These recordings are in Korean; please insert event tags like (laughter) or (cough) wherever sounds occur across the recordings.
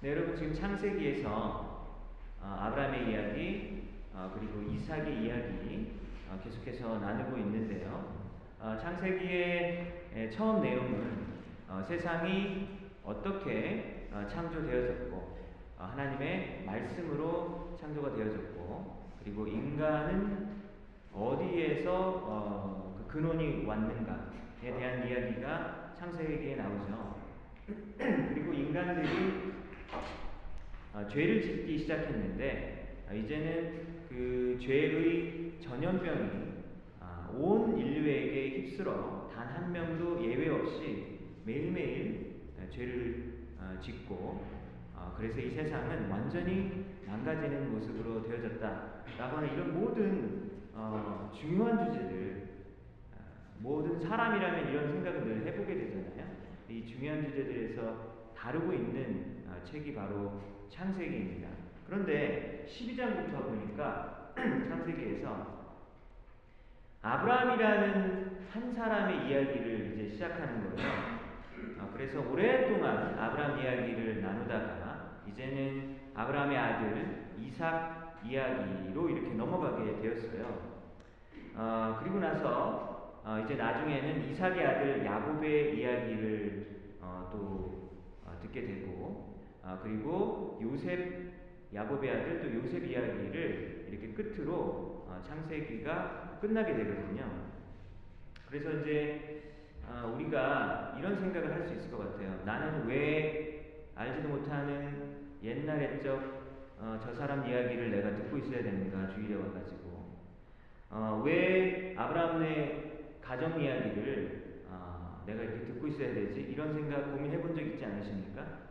네, 여러분 지금 창세기에서 어, 아브라함의 이야기 어, 그리고 이삭의 이야기 어, 계속해서 나누고 있는데요. 어, 창세기의 처음 내용은 어, 세상이 어떻게 어, 창조되어졌고 어, 하나님의 말씀으로 창조가 되어졌고 그리고 인간은 어디에서 어, 그 근원이 왔는가에 대한 이야기가 창세기에 나오죠. (clears throat) 그리고 인간들이 어, 죄를 짓기 시작했는데 어, 이제는 그 죄의 전염병이 아, 온 인류에게 휩쓸어 단 한 명도 예외 없이 매일매일 어, 죄를 어, 짓고 어, 그래서 이 세상은 완전히 망가지는 모습으로 되어졌다라고 하는 이런 모든 어, 중요한 주제들 어, 모든 사람이라면 이런 생각을 늘 해보게 되잖아요. 이 중요한 주제들에서 다루고 있는 어, 책이 바로 창세기입니다. 그런데 12장부터 보니까 (clears throat) 창세기에서 아브라함이라는 한 사람의 이야기를 이제 시작하는 거예요. 어, 그래서 오랫동안 아브라함 이야기를 나누다가 이제는 아브라함의 아들 이삭 이야기로 이렇게 넘어가게 되었어요. 어, 그리고 나서 어, 이제 나중에는 이삭의 아들 야곱의 이야기를 어, 또 어, 듣게 되고 어, 그리고 요셉 야곱의 아들 또 요셉 이야기를 이렇게 끝으로 어, 창세기가 끝나게 되거든요. 그래서 이제 어, 우리가 이런 생각을 할 수 있을 것 같아요. 나는 왜 알지도 못하는 옛날 옛적 어, 저 사람 이야기를 내가 듣고 있어야 되는가 주일에 와가지고 어, 왜 아브라함의 가정 이야기를 어, 내가 이렇게 듣고 있어야 되지 이런 생각 고민해 본 적 있지 않으십니까?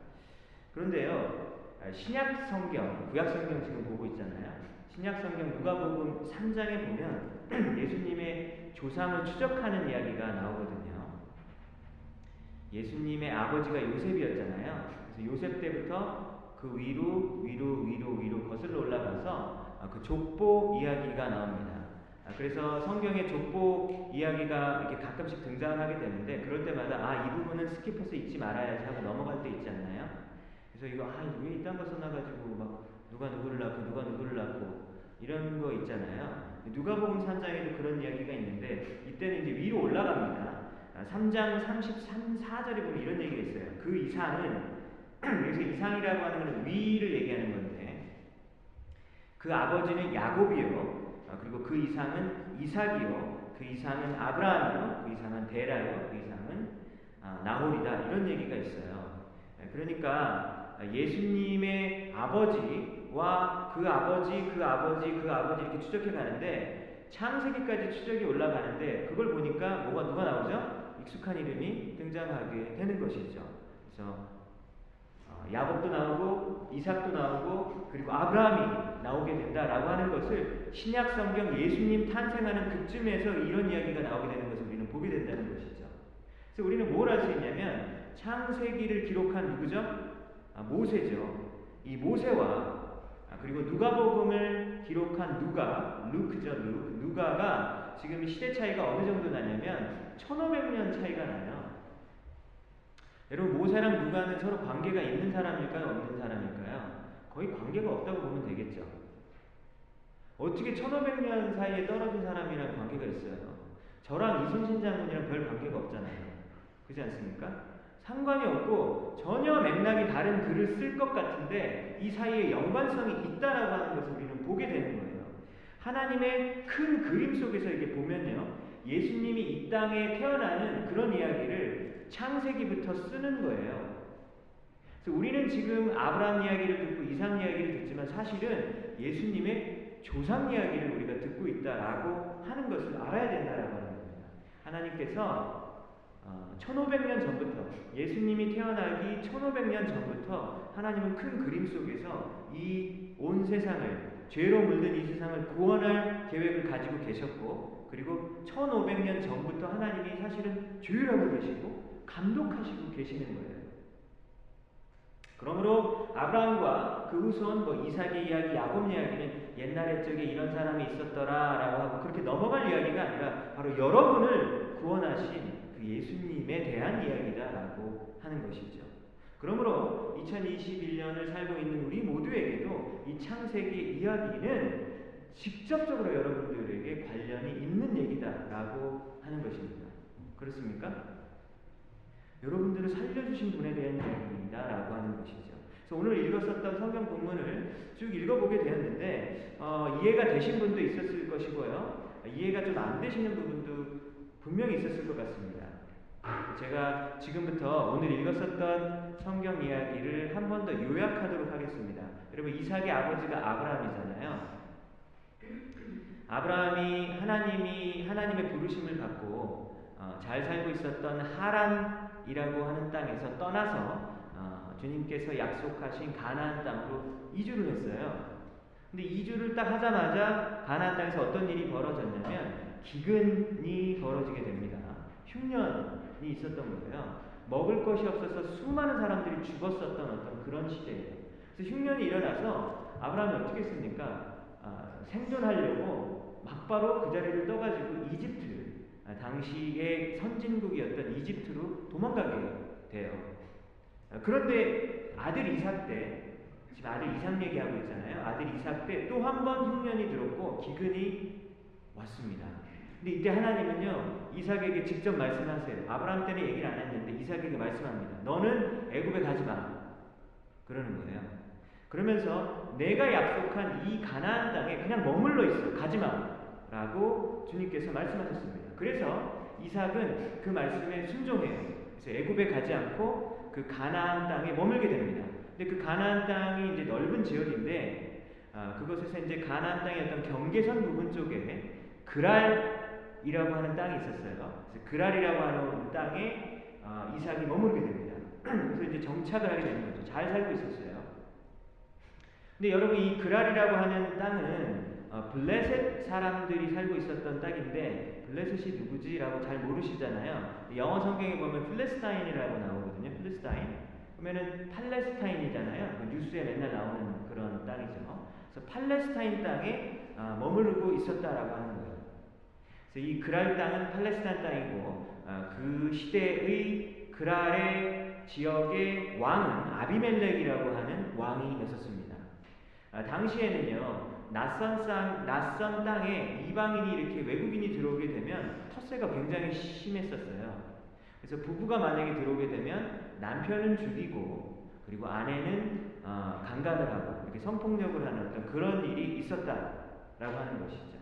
그런데요 아, 신약 성경 구약 성경 지금 보고 있잖아요. 신약 성경 누가복음 3장에 보면 (clears throat) 예수님의 조상을 추적하는 이야기가 나오거든요. 예수님의 아버지가 요셉이었잖아요. 그래서 요셉 때부터 그 위로 위로 위로 위로 거슬러 올라가서 아, 그 족보 이야기가 나옵니다. 아, 그래서 성경에 족보 이야기가 이렇게 가끔씩 등장을 하게 되는데 그럴 때마다 아 이 부분은 스킵해서 잊지 말아야지 하고 넘어갈 때 있지 않나요? 그래서 이거 아 왜 이딴 거 써놔가지고 막 누가 누구를 낳고 누가 누구를 낳고 이런 거 있잖아요. 누가복음 3장에도 그런 이야기가 있는데 이때는 이제 위로 올라갑니다. 3장 33, 4절에 보면 이런 얘기가 있어요. 그 이상은 (clears throat) 여기서 이상이라고 하는 것은 위를 얘기하는 건데 그 아버지는 야곱이요. 아, 그리고 그 이상은 이삭이요. 그 이상은 아브라함이요. 그 이상은 데라요. 그 이상은 아, 나홀이다. 이런 얘기가 있어요. 예, 그러니까 예수님의 아버지와 그 아버지, 그 아버지, 그 아버지 이렇게 추적해 가는데 창세기까지 추적이 올라가는데 그걸 보니까 뭐가 누가 나오죠? 익숙한 이름이 등장하게 되는 것이죠. 그래서 어, 야곱도 나오고 이삭도 나오고 그리고 아브라함이 나오게 된다라고 하는 것을 신약 성경 예수님 탄생하는 그쯤에서 이런 이야기가 나오게 되는 것을 우리는 보게 된다는 것이죠. 그래서 우리는 뭘할수 있냐면 창세기를 기록한 누구죠? 아, 모세죠. 이 모세와 아, 그리고 누가복음을 기록한 누가 루크죠. 루크 누가가 지금 시대 차이가 어느 정도 나냐면 1500년 차이가 나요. 여러분 모세랑 누가는 서로 관계가 있는 사람일까요? 없는 사람일까요? 거의 관계가 없다고 보면 되겠죠. 어떻게 1500년 사이에 떨어진 사람이랑 관계가 있어요? 저랑 이순신 장군이랑 별 관계가 없잖아요. 그렇지 않습니까? 상관이 없고 전혀 맥락이 다른 글을 쓸 것 같은데 이 사이에 연관성이 있다라고 하는 것을 우리는 보게 되는 거예요. 하나님의 큰 그림 속에서 이렇게 보면요. 예수님이 이 땅에 태어나는 그런 이야기를 창세기부터 쓰는 거예요. 그래서 우리는 지금 아브라함 이야기를 듣고 이삭 이야기를 듣지만 사실은 예수님의 조상 이야기를 우리가 듣고 있다라고 하는 것을 알아야 된다라고 하는 겁니다. 하나님께서 1500년 어, 전부터 예수님이 태어나기 1500년 전부터 하나님은 큰 그림 속에서 이 온 세상을 죄로 물든 이 세상을 구원할 계획을 가지고 계셨고 그리고 1500년 전부터 하나님이 사실은 주율하고 계시고 감독하시고 계시는 거예요. 그러므로 아브라함과 그 후손 뭐 이삭의 이야기, 야곱 이야기는 옛날 옛적에 이런 사람이 있었더라라고 하고 그렇게 넘어갈 이야기가 아니라 바로 여러분을 구원하신 그 예수님에 대한 이야기다라고 하는 것이죠. 그러므로 2021년을 살고 있는 우리 모두에게도 이 창세기 이야기는 직접적으로 여러분들에게 관련이 있는 얘기다라고 하는 것입니다. 그렇습니까? 여러분들을 살려주신 분에 대한 이야기다라고 하는 것이죠. 그래서 오늘 읽었었던 성경 본문을 쭉 읽어보게 되었는데 어, 이해가 되신 분도 있었을 것이고요. 이해가 좀 안 되시는 부분도 분명히 있었을 것 같습니다. 제가 지금부터 오늘 읽었었던 성경 이야기를 한 번 더 요약하도록 하겠습니다. 여러분 이삭의 아버지가 아브라함이잖아요. 아브라함이 하나님이 하나님의 부르심을 받고 어, 잘 살고 있었던 하란이라고 하는 땅에서 떠나서 어, 주님께서 약속하신 가나안 땅으로 이주를 했어요. 근데 이주를 딱 하자마자 가나안 땅에서 어떤 일이 벌어졌냐면 기근이 벌어지게 됩니다. 흉년이 있었던 거예요. 먹을 것이 없어서 수많은 사람들이 죽었었던 어떤 그런 시대예요. 그래서 흉년이 일어나서 아브라함이 어떻게 했습니까? 아, 생존하려고 막바로 그 자리를 떠가지고 이집트, 아, 당시의 선진국이었던 이집트로 도망가게 돼요. 아, 그런데 아들 이삭 때, 지금 아들 이삭 얘기하고 있잖아요. 아들 이삭 때 또 한 번 흉년이 들었고 기근이 왔습니다. 근데 이때 하나님은요 이삭에게 직접 말씀하세요. 아브라함 때는 얘기를 안 했는데 이삭에게 말씀합니다. 너는 애굽에 가지 마. 그러는 거예요. 그러면서 내가 약속한 이 가나안 땅에 그냥 머물러 있어. 가지 마.라고 주님께서 말씀하셨습니다. 그래서 이삭은 그 말씀에 순종해요. 그래서 애굽에 가지 않고 그 가나안 땅에 머물게 됩니다. 근데 그 가나안 땅이 이제 넓은 지역인데 아, 그곳에서 이제 가나안 땅의 어떤 경계선 부분 쪽에 그랄 이라고 하는 땅이 있었어요. 그래서 그랄이라고 하는 땅에 아, 이삭이 머물게 됩니다. (clears throat) 그래서 이제 정착을 하게 되는 거죠. 잘 살고 있었어요. 근데 여러분 이 그랄이라고 하는 땅은 어, 블레셋 사람들이 살고 있었던 땅인데 블레셋이 누구지라고 잘 모르시잖아요. 영어 성경에 보면 Philistine이라고 나오거든요. Philistine. 그러면은 팔레스타인이잖아요. 그 뉴스에 맨날 나오는 그런 땅이죠. 그래서 팔레스타인 땅에 아, 머무르고 있었다라고 하는 거예요. 그래서 이 그랄 땅은 팔레스타인 땅이고 아, 그 시대의 그랄의 지역의 왕은 아비멜렉이라고 하는 왕이 있었습니다. 아, 당시에는요 낯선 땅 낯선 땅에 이방인이 이렇게 외국인이 들어오게 되면 텃세가 굉장히 심했었어요. 그래서 부부가 만약에 들어오게 되면 남편은 죽이고 그리고 아내는 어, 강간을 하고 이렇게 성폭력을 하는 어떤 그런 일이 있었다라고 하는 것이죠.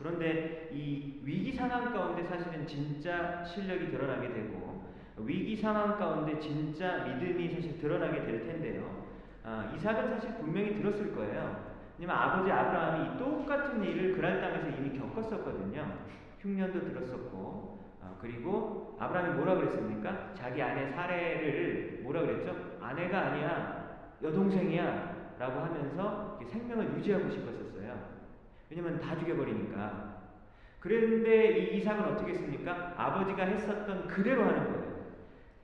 그런데 이 위기 상황 가운데 사실은 진짜 실력이 드러나게 되고 위기 상황 가운데 진짜 믿음이 사실 드러나게 될 텐데요. 아, 이삭은 사실 분명히 들었을 거예요. 왜냐면 아버지 아브라함이 똑같은 일을 그랄 땅에서 이미 겪었었거든요. 흉년도 들었었고 아, 그리고 아브라함이 뭐라 그랬습니까? 자기 아내 사례를 뭐라 그랬죠? 아내가 아니야 여동생이야 라고 하면서 생명을 유지하고 싶었었어요. 왜냐면 다 죽여버리니까. 그런데 이 이삭은 어떻게 했습니까? 아버지가 했었던 그대로 하는 거예요.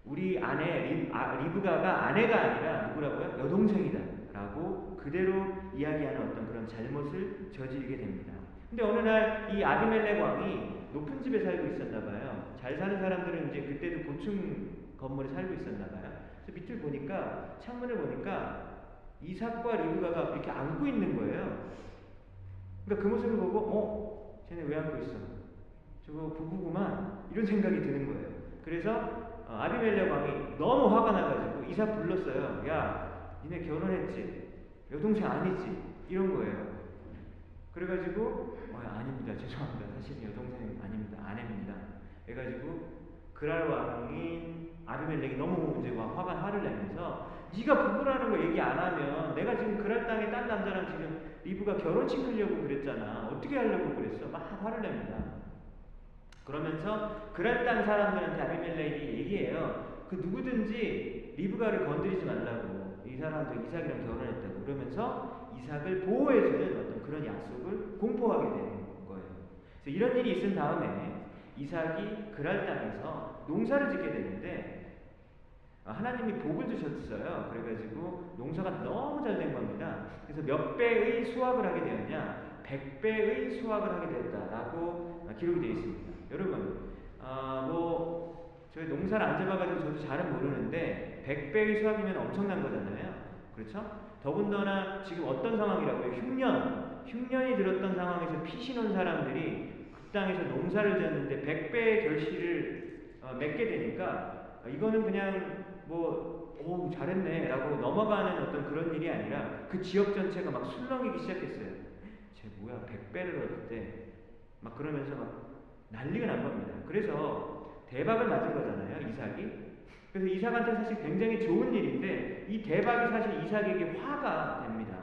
우리 아내 리, 아, 리브가가 아내가 아니라 누구라고요? 여동생이다. 라고 그대로 이야기하는 어떤 그런 잘못을 저지르게 됩니다. 근데 어느 날 이 아비멜렉 왕이 높은 집에 살고 있었나 봐요. 잘 사는 사람들은 이제 그때도 고층 건물에 살고 있었나 봐요. 그래서 밑을 보니까 창문을 보니까 이삭과 리브가가 이렇게 안고 있는 거예요. 그러니까 그 모습을 보고 어? 쟤네 왜 안고 있어? 저거 부부구만 이런 생각이 드는 거예요. 그래서 어, 아비멜렉 왕이 너무 화가 나가지고 이삭 불렀어요. 야, 니네 결혼했지? 여동생 아니지? 이런 거예요. 그래가지고 어, 아닙니다. 죄송합니다. 사실 여동생 아닙니다. 아내입니다. 해가지고 그랄 왕인 아비멜렉이 너무 이제 화가 화를 내면서 네가 부부라는 거 얘기 안 하면 내가 지금 그랄 땅에 딴 남자랑 지금 리브가 결혼 시키려고 그랬잖아. 어떻게 하려고 그랬어? 막 화를 냅니다. 그러면서 땅 사람들한테 아비멜렉이 얘기해요. 그 누구든지 리브가를 건드리지 말라고. 이 사람도 이삭이랑 결혼했다고. 그러면서 이삭을 보호해주는 어떤 그런 약속을 공포하게 되는 거예요. 그래서 이런 일이 있은 다음에 이삭이 그랄 땅에서 농사를 짓게 되는데 하나님이 복을 주셨어요. 그래가지고 농사가 너무 잘 된 겁니다. 그래서 몇 배의 수확을 하게 되었냐? 100배의 수확을 하게 되었다라고 기록이 되어 있습니다. 여러분, 어, 뭐 저희 농사를 안 잡아가지고 저도 잘은 모르는데 100배의 수확이면 엄청난 거잖아요. 그렇죠? 더군다나 지금 어떤 상황이라고요? 흉년, 흉년이 들었던 상황에서 피신 온 사람들이 그 땅에서 농사를 짓는데 100배의 결실을 어, 맺게 되니까 이거는 그냥 뭐, 오, 잘했네 라고 넘어가는 어떤 그런 일이 아니라 그 지역 전체가 막 술렁이기 시작했어요. 쟤 뭐야, 100배를 얻었대. 막 그러면서 막 난리가 난 겁니다. 그래서 대박을 맞은 거잖아요, 이삭이. 그래서 이삭한테 사실 굉장히 좋은 일인데 이 대박이 사실 이삭에게 화가 됩니다.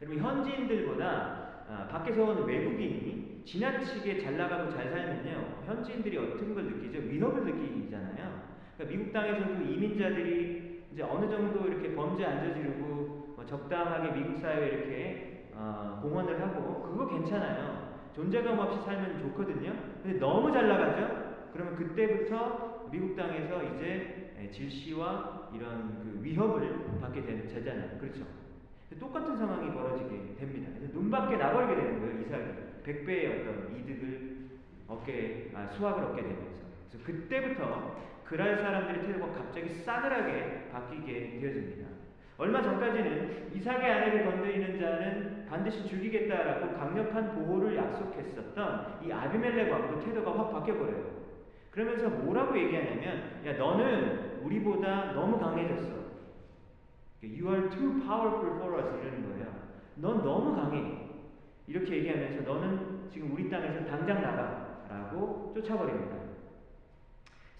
여러분 현지인들보다 아, 밖에서 온 외국인이 지나치게 잘 나가고 잘 살면요 현지인들이 어떤 걸 느끼죠? 위협을 느끼잖아요. 그러니까 미국 땅에서도 이민자들이 이제 어느 정도 이렇게 범죄 안 저지르고 뭐 적당하게 미국 사회에 이렇게 어, 공헌을 하고 그거 괜찮아요. 존재감 없이 살면 좋거든요. 근데 너무 잘 나가죠? 그러면 그때부터 미국 땅에서 이제 질시와 이런 그 위협을 받게 되잖아요. 그렇죠? 똑같은 상황이 벌어지게 됩니다. 눈밖에 나버리게 되는 거예요. 이삭이. 100배의 어떤 이득을 얻게, 아, 수확을 얻게 되면서. 그래서 그때부터 그랄 사람들의 태도가 갑자기 싸늘하게 바뀌게 되어집니다. 얼마 전까지는 이삭의 아내를 건드리는 자는 반드시 죽이겠다라고 강력한 보호를 약속했었던 이 아비멜렉 왕도 태도가 확 바뀌어버려요. 그러면서 뭐라고 얘기하냐면, 야, 너는 우리보다 너무 강해졌어. You are too powerful for us. 이러는 거예요. 넌 너무 강해. 이렇게 얘기하면서 너는 지금 우리 땅에서 당장 나가. 라고 쫓아버립니다.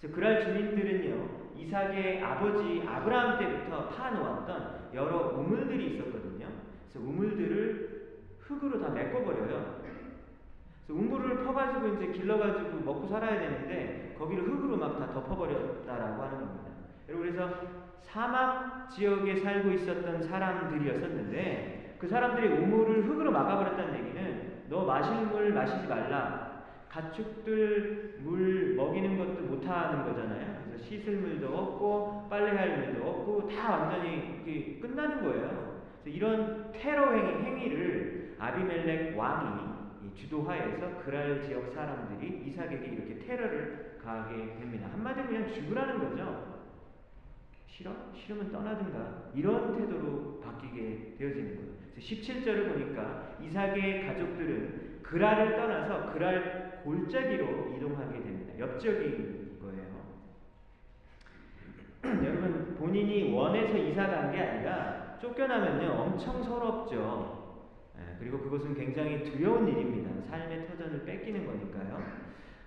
그래서 그랄 주민들은요, 이삭의 아버지 아브라함 때부터 파놓았던 여러 우물들이 있었거든요. 그래서 우물들을 흙으로 다 메꿔버려요. 그래서 우물을 퍼가지고 이제 길러가지고 먹고 살아야 되는데 거기를 흙으로 막 다 덮어버렸다라고 하는 겁니다. 여러분 그래서 사막 지역에 살고 있었던 사람들이었었는데 그 사람들이 우물을 흙으로 막아버렸다는 얘기는 너 마실 물 마시지 말라. 가축들 물 먹이는 것도 못하는 거잖아요. 그래서 씻을 물도 없고 빨래할 물도 없고 다 완전히 끝나는 거예요. 이런 테러 행위, 행위 를 아비멜렉 왕이 주도하에서 그랄 지역 사람들이 이삭에게 이렇게 테러를 가하게 됩니다. 한마디로 그냥 죽으라는 거죠. 싫어? 싫으면 떠나든가. 이런 태도로 바뀌게 되어지는 거예요. 17절을 보니까 이삭의 가족들은 그랄을 떠나서 그랄 골짜기로 이동하게 됩니다. 옆지역인 거예요. (clears throat) 여러분, 본인이 원해서 이사 간 게 아니라 쫓겨나면요, 엄청 서럽죠. 예, 그리고 그것은 굉장히 두려운 일입니다. 삶의 터전을 뺏기는 거니까요.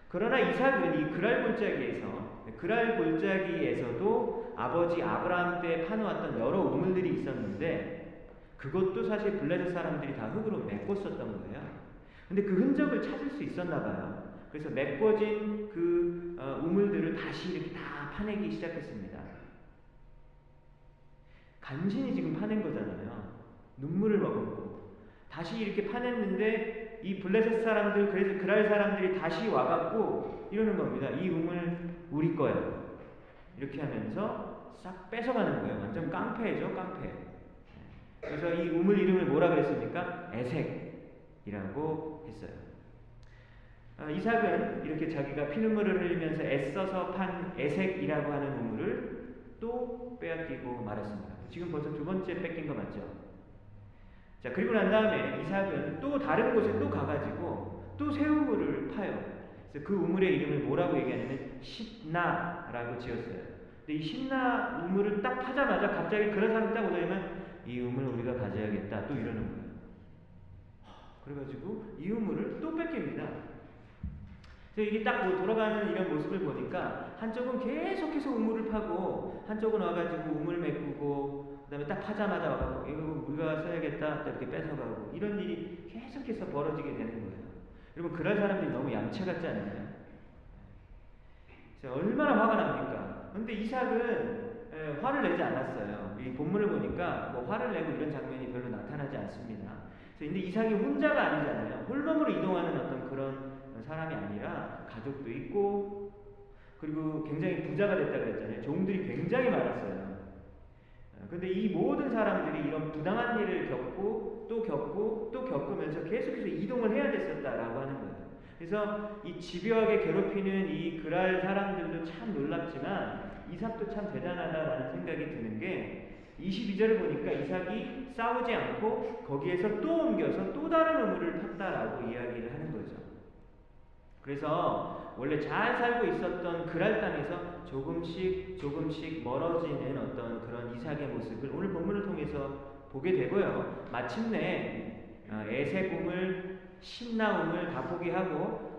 그러나 이삭은 이 그랄 골짜기에서 그랄 골짜기에서도 아버지 아브라함 때 파놓았던 여러 우물들이 있었는데 그것도 사실 블레셋 사람들이 다 흙으로 메꿨었던 거예요. 근데 그 흔적을 찾을 수 있었나 봐요. 그래서 메꿔진 그 어, 우물들을 다시 이렇게 다 파내기 시작했습니다. 간신히 지금 파낸 거잖아요. 눈물을 머금고 다시 이렇게 파냈는데 이 블레셋 사람들 그래서 그랄 사람들이 다시 와갖고 이러는 겁니다. 이 우물 우리 거예요. 이렇게 하면서 싹 뺏어가는 거예요. 완전 깡패죠, 깡패. 그래서 이 우물 이름을 뭐라 그랬습니까? 에색이라고 했어요. 아, 이삭은 이렇게 자기가 피눈물을 흘리면서 애써서 판 에색이라고 하는 우물을 또 빼앗기고 말았습니다. 지금 벌써 두 번째 뺏긴 거 맞죠? 자, 그리고 난 다음에 이삭은 또 다른 곳에 또 가가지고 또 새 우물을 파요. 그래서 그 우물의 이름을 뭐라고 얘기하냐면 신나라고 지었어요. 근데 이 신나 우물을 딱 파자마자 갑자기 그런 사람이 딱 오더니만 이 우물 우리가 가져야겠다 또 이러는 거예요. 그래가지고 이 우물을 또 뺏깁니다. 이게 딱뭐 돌아가는 이런 모습을 보니까 한쪽은 계속해서 우물을 파고 한쪽은 와가지고 우물 메꾸고 그다음에 딱 파자마자 와가지고 이거 우리가 써야겠다 이렇게 뺏어가고 이런 일이 계속해서 벌어지게 되는 거예요. 여러분 그럴 사람들이 너무 얌체 같지 않나요? 얼마나 화가 납니까? 근데 이삭은 에, 화를 내지 않았어요. 이 본문을 보니까 뭐 화를 내고 이런 장면이 별로 나타나지 않습니다. 근데 이삭이 혼자가 아니잖아요. 홀몸으로 이동하는 어떤 그런 사람이 아니라 가족도 있고 그리고 굉장히 부자가 됐다 그랬잖아요. 종들이 굉장히 많았어요. 근데 이 모든 사람들이 이런 부당한 일을 겪고 또 겪고 또 겪으면서 계속해서 이동을 해야 됐었다라고 하는 거예요. 그래서 이 집요하게 괴롭히는 이 그랄 사람들도 참 놀랍지만 이삭도 참 대단하다라는 생각이 드는 게 22절을 보니까 이삭이 싸우지 않고 거기에서 또 옮겨서 또 다른 우물을 탔다라고 이야기를 하는 거죠. 그래서 원래 잘 살고 있었던 그랄 땅에서 조금씩 조금씩 멀어지는 어떤 그런 이삭의 모습을 오늘 본문을 통해서 보게 되고요. 마침내 어, 에색 우물, 신나 우물 다 포기하고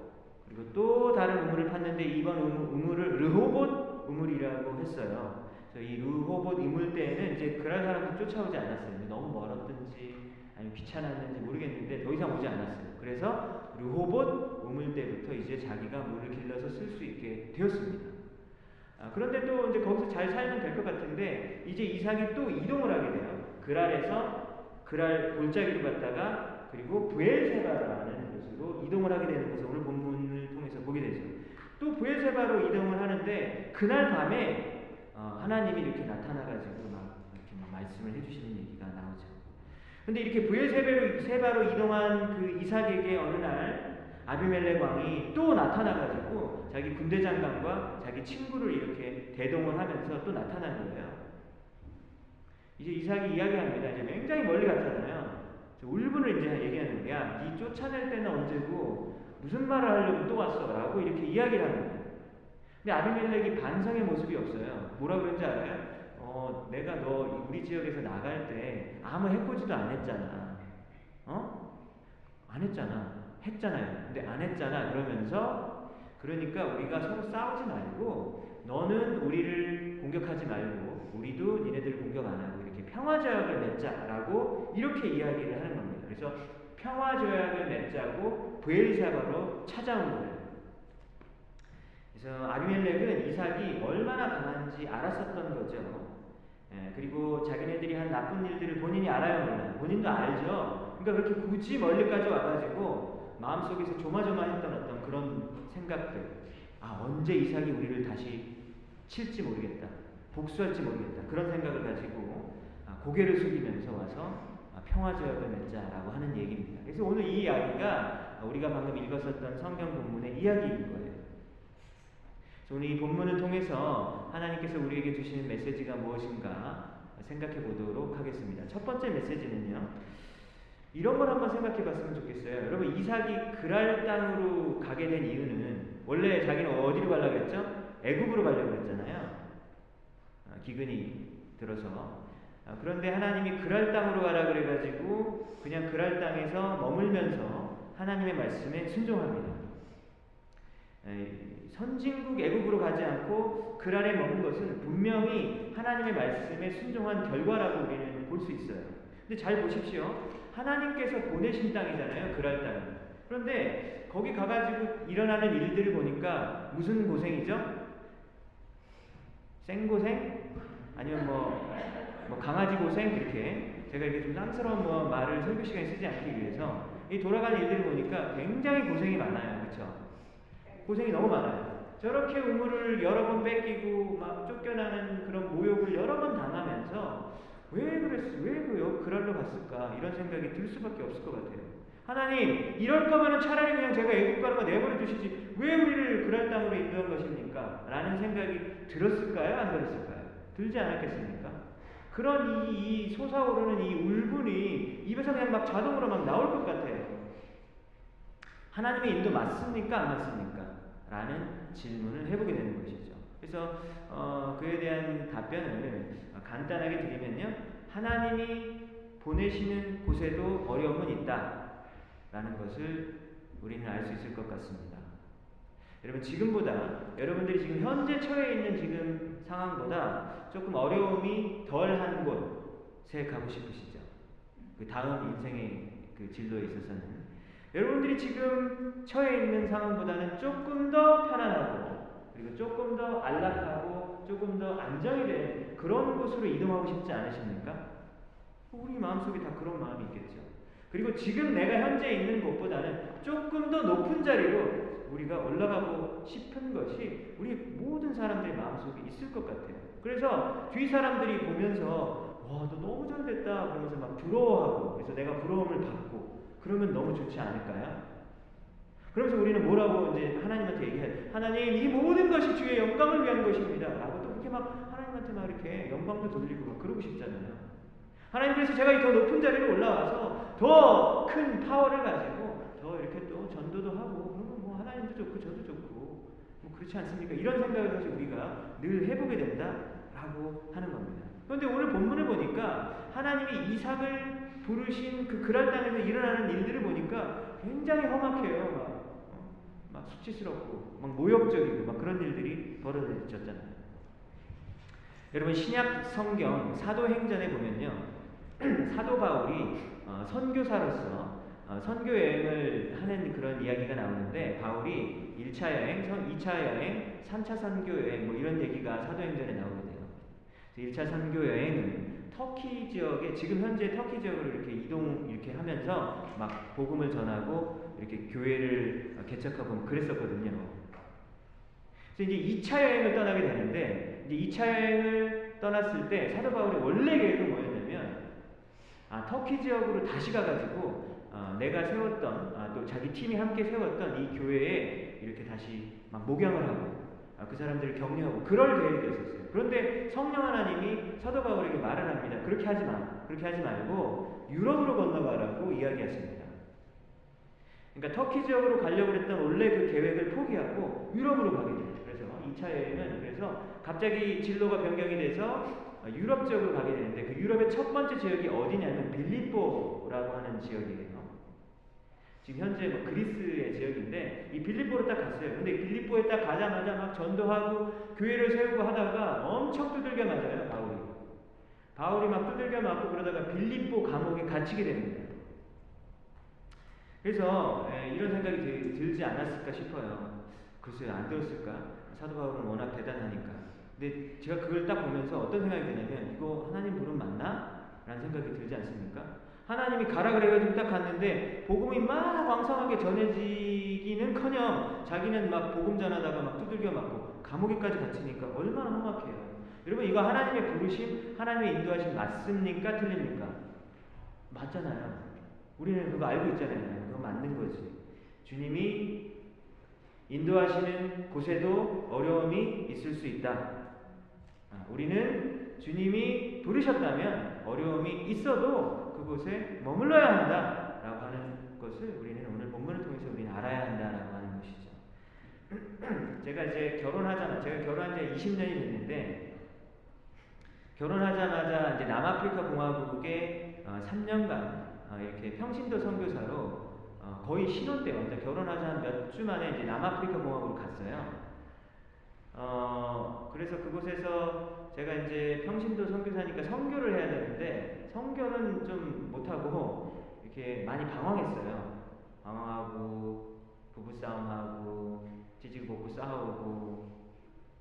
그리고 또 다른 우물을 팠는데 이번 우물을 르호봇 우물이라고 했어요. 이 르호봇 우물 때에는 이제 그럴 사람들 쫓아오지 않았어요. 너무 멀었든지 아니면 귀찮았는지 모르겠는데 더 이상 오지 않았어요. 그래서 르호봇 우물 때부터 이제 자기가 물을 길러서 쓸 수 있게 되었습니다. 아, 그런데 또 이제 거기서 잘 살면 될 것 같은데 이제 이삭이 또 이동을 하게 돼요. 그랄에서 그랄 골짜기로 갔다가 그리고 부엘세바라는 곳으로 이동을 하게 되는 것을 오늘 본문을 통해서 보게 되죠. 또 부엘세바로 이동을 하는데 그날 밤에 어, 하나님이 이렇게 나타나가지고 막 이렇게 막 말씀을 해주시는 얘기가 나오죠. 근데 이렇게 부엘세바로 세바로 이동한 그 이삭에게 어느 날 아비멜렉 왕이 또 나타나가지고 자기 군대 장관과 자기 친구를 이렇게 대동을 하면서 또 나타난 거예요. 이제 이삭이 이야기합니다. 이제 굉장히 멀리 갔잖아요. 울분을 이제 얘기하는 거야. 네 쫓아낼 때는 언제고 무슨 말을 하려고 또 왔어? 라고 이렇게 이야기를 하는 거예요. 근데 아비멜렉이 반성의 모습이 없어요. 뭐라 그런지 알아요? 어, 내가 너 우리 지역에서 나갈 때 아무 해코지도 안 했잖아. 어? 안 했잖아. 했잖아요. 근데 안 했잖아. 그러면서 그러니까 우리가 서로 싸우지 말고 너는 우리를 공격하지 말고 우리도 니네들을 공격 안 하고 이렇게 평화 조약을 맺자라고 이렇게 이야기를 하는 겁니다. 그래서 평화 조약을 맺자고 부엘사바로 찾아온 거예요. 그래서 아비멜렉은 이삭이 얼마나 강한지 알았었던 거죠. 예, 그리고 자기네들이 한 나쁜 일들을 본인이 알아요, 몰라요? 본인도 알죠. 그러니까 그렇게 굳이 멀리까지 와가지고 마음속에서 조마조마했던 어떤 그런 생각들. 아, 언제 이삭이 우리를 다시 칠지 모르겠다. 복수할지 모르겠다. 그런 생각을 가지고 아, 고개를 숙이면서 와서 아, 평화제약을 맺자라고 하는 얘기입니다. 그래서 오늘 이 이야기가 우리가 방금 읽었었던 성경 본문의 이야기인 거예요. 오늘 이 본문을 통해서 하나님께서 우리에게 주시는 메시지가 무엇인가 생각해 보도록 하겠습니다. 첫 번째 메시지는요. 이런 걸 한번 생각해 봤으면 좋겠어요. 여러분, 이삭이 그랄 땅으로 가게 된 이유는 원래 자기는 어디로 가려고 했죠? 애굽으로 가려고 했잖아요. 아, 기근이 들어서. 아, 그런데 하나님이 그랄 땅으로 가라 그래가지고 그냥 그랄 땅에서 머물면서 하나님의 말씀에 순종합니다. 선진국 애국으로 가지 않고 그랄에 머문 것은 분명히 하나님의 말씀에 순종한 결과라고 우리는 볼 수 있어요. 근데 잘 보십시오. 하나님께서 보내신 땅이잖아요. 그랄 땅. 그런데 거기 가가지고 일어나는 일들을 보니까 무슨 고생이죠? 생고생? 아니면 뭐, 뭐 강아지 고생? 이렇게. 제가 이렇게 좀 쌍스러운 뭐 말을 설교 시간에 쓰지 않기 위해서 이 돌아가는 일들을 보니까 굉장히 고생이 많아요. 그렇죠? 고생이 너무 많아요. 저렇게 우물을 여러 번 뺏기고 막 쫓겨나는 그런 모욕을 여러 번 당하면서 왜 그랬어? 왜 그, 그럴로 갔을까? 이런 생각이 들 수밖에 없을 것 같아요. 하나님, 이럴 거면 차라리 그냥 제가 애국 가는 거 내버려 두시지. 왜 우리를 그랄 땅으로 인도한 것입니까? 라는 생각이 들었을까요? 안 들었을까요? 들지 않았겠습니까? 그런 이, 이 솟아오르는 이 울분이 입에서 그냥 막 자동으로 막 나올 것 같아요. 하나님의 인도 맞습니까? 안 맞습니까? 라는 질문을 해보게 되는 것이죠. 그래서 어, 그에 대한 답변을 간단하게 드리면요. 하나님이 보내시는 곳에도 어려움은 있다. 라는 것을 우리는 알 수 있을 것 같습니다. 여러분, 지금보다, 여러분들이 지금 현재 처해 있는 지금 상황보다 조금 어려움이 덜한 곳에 가고 싶으시죠? 그 다음 인생의 그 진로에 있어서는. 여러분들이 지금 처해 있는 상황보다는 조금 더 편안하고, 그리고 조금 더 안락하고, 조금 더 안정이 된 그런 곳으로 이동하고 싶지 않으십니까? 우리 마음속에 다 그런 마음이 있겠죠. 그리고 지금 내가 현재 있는 곳보다는 조금 더 높은 자리로 우리가 올라가고 싶은 것이 우리 모든 사람들의 마음속에 있을 것 같아요. 그래서 주위 사람들이 보면서 와, 너 너무 잘 됐다. 그러면서 막 부러워하고, 그래서 내가 부러움을 받고, 그러면 너무 좋지 않을까요? 그러면서 우리는 뭐라고 이제 하나님한테 얘기해? 하나님 이 모든 것이 주의 영광을 위한 것입니다. 라고 또 그렇게 막 하나님한테 막 이렇게 영광도 돌리고 막 그러고 싶잖아요. 하나님 그래서 제가 이더 높은 자리로 올라와서 더 큰 파워를 가지고 더 이렇게 또 전도도 하고 그러면 뭐 하나님도 좋고 저도 좋고 뭐 그렇지 않습니까? 이런 생각을 사실 우리가 늘 해보게 된다라고 하는 겁니다. 그런데 오늘 본문을 보니까 하나님이 이삭을 부르신 그 그랄 땅에서 일어나는 일들을 보니까 굉장히 험악해요. 막, 어? 막 수치스럽고 막 모욕적이고 막 그런 일들이 벌어졌잖아요. 여러분 신약 성경 사도행전에 보면요. (clears throat) 사도 바울이 어, 선교사로서 어, 선교 여행을 하는 그런 이야기가 나오는데 바울이 1차 여행, 2차 여행, 3차 선교 여행 뭐 이런 얘기가 사도행전에 나오게 돼요. 1차 선교 여행은 터키 지역에 지금 현재 터키 지역으로 이렇게 이동 이렇게 하면서 막 복음을 전하고 이렇게 교회를 개척하고 그랬었거든요. 그래서 이제 2차 여행을 떠나게 되는데 이제 2차 여행을 떠났을 때 사도 바울의 원래 계획은 뭐였냐면 아, 터키 지역으로 다시 가가지고 어, 내가 세웠던 아, 또 자기 팀이 함께 세웠던 이 교회에 이렇게 다시 막 목양을 하고 아, 그 사람들을 격려하고 그럴 계획이었었어요. 그런데 성령 하나님이 사도 바울에게 말을 합니다. 그렇게 하지 마. 그렇게 하지 말고 유럽으로 건너가라고 이야기하십니다. 그러니까 터키 지역으로 가려고 했던 원래 그 계획을 포기하고 유럽으로 가게 돼요. 그래서 2차 여행은 그래서 갑자기 진로가 변경이 돼서 유럽 지역으로 가게 되는데 그 유럽의 첫 번째 지역이 어디냐면 빌리뽀라고 하는 지역이에요. 지금 현재 뭐 그리스의 지역인데 이 빌립보로 딱 갔어요. 근데 빌립보에 딱 가자마자 막 전도하고 교회를 세우고 하다가 엄청 두들겨 맞아요 바울이. 바울이 막 두들겨 맞고 그러다가 빌립보 감옥에 갇히게 됩니다. 그래서 에, 예, 이런 생각이 들, 지 않았을까 싶어요. 글쎄요 안 들었을까? 사도 바울은 워낙 대단하니까. 근데 제가 그걸 딱 보면서 어떤 생각이 드냐면 이거 하나님 부름 맞나? 라는 생각이 들지 않습니까? 하나님이 가라 그래가지고 딱 갔는데 복음이 막 왕성하게 전해지기는커녕 자기는 막 복음 전하다가 막 두들겨 맞고 감옥에까지 갇히니까 얼마나 험악해요. 여러분 이거 하나님의 부르심, 하나님의 인도하심 맞습니까? 틀립니까? 맞잖아요. 우리는 그거 알고 있잖아요. 그거 맞는 거지. 주님이 인도하시는 곳에도 어려움이 있을 수 있다. 아, 우리는 주님이 부르셨다면 어려움이 있어도 그곳에 머물러야 한다라고 하는 것을 우리는 오늘 본문을 통해서 우리는 알아야 한다라고 하는 것이죠. (clears throat) 제가 이제 결혼하자마자 제가 결혼한 지 20년이 됐는데 결혼하자마자 이제 남아프리카 공화국에 3년간 어, 어, 이렇게 평신도 선교사로 어, 거의 신혼 때 완전 결혼하자 몇 주 만에 이제 남아프리카 공화국으로 갔어요. 어, 그래서 그곳에서 제가 이제 평신도 선교사니까 선교를 해야 되는데 선교는 좀 못하고 이렇게 많이 방황했어요. 방황하고 부부싸움하고 찌지고 싸우고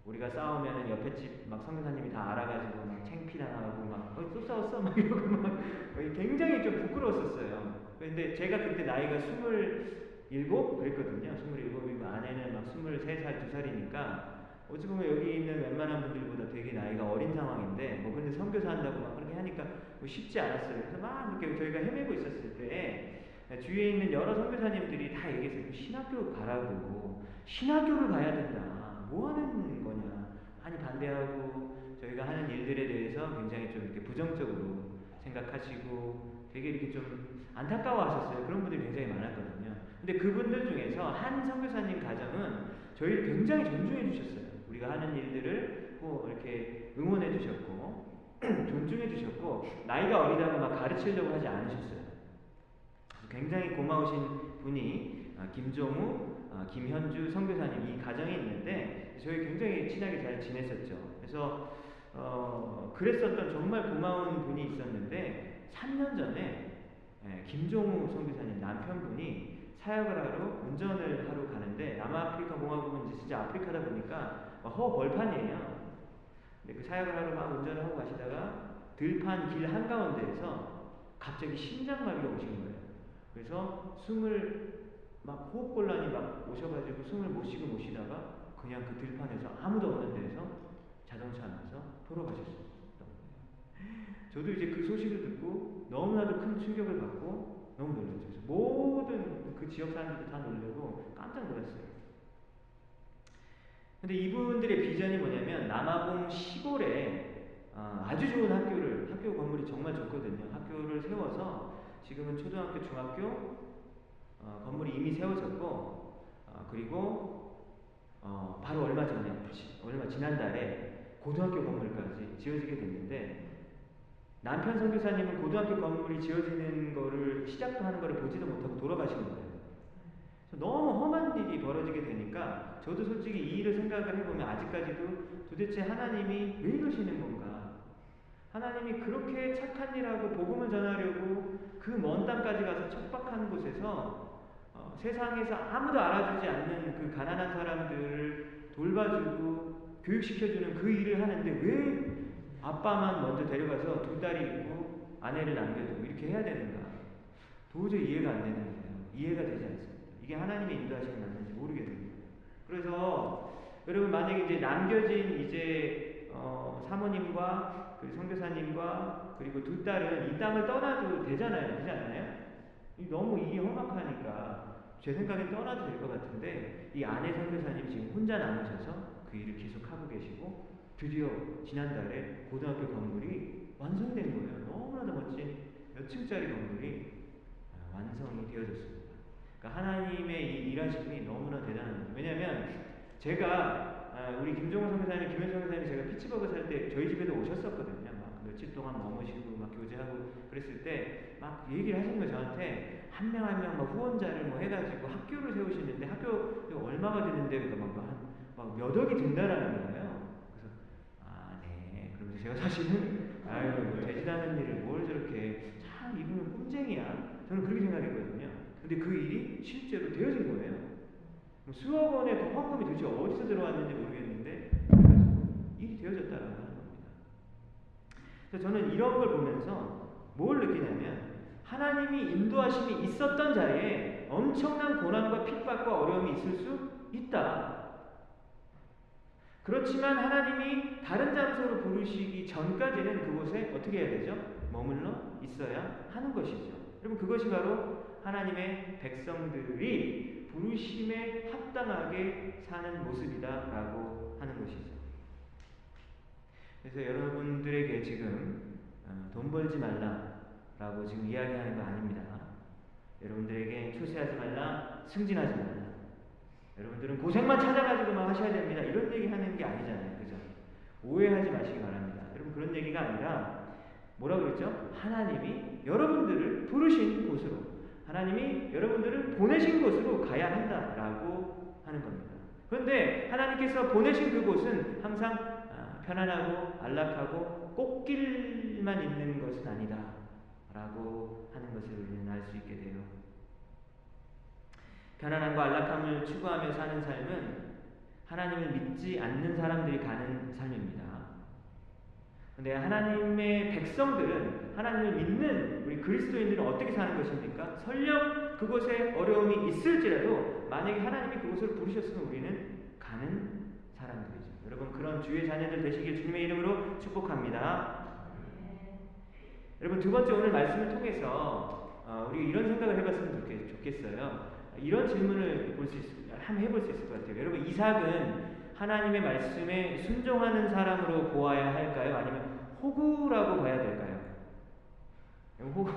우리가 싸우면 옆에 집 막 선교사님이 다 알아가지고 막 창피당하고 막또 싸웠어 막 이러고 막 굉장히 좀 부끄러웠었어요. 근데 제가 그때 나이가 스물일곱 그랬거든요. 스물일곱이고 아내는 막 스물세 살, 두 살이니까 어찌 보면 여기 있는 웬만한 분들보다 되게 나이가 어린 상황인데 뭐 근데 선교사 한다고 막 그렇게 하니까 뭐 쉽지 않았어요. 그래서 막 이렇게 저희가 헤매고 있었을 때 주위에 있는 여러 선교사님들이 다 얘기했어요. 신학교 가라고 신학교를 가야 된다. 뭐 하는 거냐 많이 반대하고 저희가 하는 일들에 대해서 굉장히 좀 이렇게 부정적으로 생각하시고 되게 이렇게 좀 안타까워 하셨어요. 그런 분들이 굉장히 많았거든요. 근데 그분들 중에서 한 선교사님 가정은 저희를 굉장히 존중해 주셨어요. 우리가 하는 일들을 뭐 이렇게 응원해 주셨고 (clears throat) 존중해 주셨고 나이가 어리다고 막 가르치려고 하지 않으셨어요. 굉장히 고마우신 분이 아, 김종우, 아, 김현주 선교사님 이 가정에 있는데 저희 굉장히 친하게 잘 지냈었죠. 그래서 어, 그랬었던 정말 고마운 분이 있었는데 3년 전에 예, 김종우 선교사님 남편분이 사역을 하러 운전을 하러 가는데 남아프리카 공화국은 진짜 아프리카다 보니까 허 벌판이에요. 근데 그 사역을 하러 막 운전을 하고 가시다가 들판 길 한가운데에서 갑자기 심장마비가 오신 거예요. 그래서 숨을 막 호흡곤란이 막 오셔가지고 숨을 못 쉬고 못 쉬다가 그냥 그 들판에서 아무도 없는 데서 자동차 안에서 돌아가셨어요. 저도 이제 그 소식을 듣고 너무나도 큰 충격을 받고 너무 놀랐죠. 모든 그 지역 사람들도 다 놀라고 깜짝 놀랐어요. 근데 이분들의 비전이 뭐냐면 남아공 시골에 어, 아주 좋은 학교를 학교 건물이 정말 좋거든요. 학교를 세워서 지금은 초등학교, 중학교 어, 건물이 이미 세워졌고 어, 그리고 어, 바로 얼마 전에 얼마 지난달에 고등학교 건물까지 지어지게 됐는데 남편 선교사님은 고등학교 건물이 지어지는 거를 시작도 하는 거를 보지도 못하고 돌아가신 거예요. 너무 험한 일이 벌어지게 되니까 저도 솔직히 이 일을 생각을 해보면 아직까지도 도대체 하나님이 왜 이러시는 건가? 하나님이 그렇게 착한 일하고 복음을 전하려고 그 먼 땅까지 가서 척박한 곳에서 어, 세상에서 아무도 알아주지 않는 그 가난한 사람들을 돌봐주고 교육시켜주는 그 일을 하는데 왜 아빠만 먼저 데려가서 두 딸이 있고 아내를 남겨두고 이렇게 해야 되는가? 도저히 이해가 안 되는 거예요. 이해가 되지 않습니다. 이게 하나님의 인도하심이 맞는지 모르겠습니다. 그래서 여러분 만약에 이제 남겨진 이제 어, 사모님과 그 선교사님과 그리고 두 딸은 이 땅을 떠나도 되잖아요, 그렇지 않나요? 너무 일이 험악하니까 제 생각엔 떠나도 될 것 같은데 이 아내 선교사님 지금 혼자 남으셔서 그 일을 계속 하고 계시고 드디어 지난달에 고등학교 건물이 완성된 거예요. 너무나도 멋진 몇 층짜리 건물이 아, 완성이 되어졌습니다. 그러니까 하나님의 이 일하심이 너무나 대단합니다. 왜냐하면 제가 아, 우리 김종호 선교사님, 김현성 선교사님 제가 피츠버그 살 때 저희 집에도 오셨었거든요. 막 며칠 동안 머무시고 막 교제하고 그랬을 때 막 얘기를 하시는 거 저한테 한 명 한 명 막 후원자를 뭐 해가지고 학교를 세우시는데 학교 얼마가 드는데 그러니까 막몇 억이 든다라는 거예요. 그래서 아 네. 그러면서 제가 사실은 아유 뭐 되지도 않은 일을 뭘 저렇게 참 이분은 꿈쟁이야. 저는 그렇게 생각했거든요. 근데 그 일이 실제로 되어진 거예요. 뭐 수억 원의 그 헌금이 도대체 어디서 들어왔는지 모르겠는데 일이 되어졌다는 겁니다. 그래서 저는 이런 걸 보면서 뭘 느끼냐면 하나님이 인도하심이 있었던 자리에 엄청난 고난과 핍박과 어려움이 있을 수 있다. 그렇지만 하나님이 다른 장소로 부르시기 전까지는 그곳에 어떻게 해야 되죠? 머물러 있어야 하는 것이죠. 여러분 그것이 바로 하나님의 백성들이 부르심에 합당하게 사는 모습이다라고 하는 것이죠. 그래서 여러분들에게 지금 어, 돈 벌지 말라라고 지금 이야기하는 거 아닙니다. 여러분들에게 초세하지 말라, 승진하지 말라. 여러분들은 고생만 찾아가지고만 하셔야 됩니다. 이런 얘기 하는 게 아니잖아요. 그죠? 오해하지 마시기 바랍니다. 여러분 그런 얘기가 아니라 뭐라 그랬죠? 하나님이 여러분들을 부르신 곳으로 하나님이 여러분들을 보내신 곳으로 가야 한다라고 하는 겁니다. 그런데 하나님께서 보내신 그곳은 항상 아, 편안하고 안락하고 꽃길만 있는 것은 아니다. 라고 하는 것을 우리는 알 수 있게 돼요. 편안함과 안락함을 추구하며 사는 삶은 하나님을 믿지 않는 사람들이 가는 삶입니다. 근데 하나님의 백성들은 하나님을 믿는 우리 그리스도인들은 어떻게 사는 것입니까? 설령 그곳에 어려움이 있을지라도 만약에 하나님이 그곳을 부르셨으면 우리는 가는 사람들이죠. 여러분 그런 주의 자녀들 되시길 주님의 이름으로 축복합니다. 여러분 두 번째 오늘 말씀을 통해서 어, 우리 이런 생각을 해봤으면 좋겠, 어요 이런 질문을 볼 수 있, 한번 해볼 수 있을 것 같아요. 여러분 이삭은 하나님의 말씀에 순종하는 사람으로 보아야 할까요? 아니면 호구라고 봐야 될까요? 호구,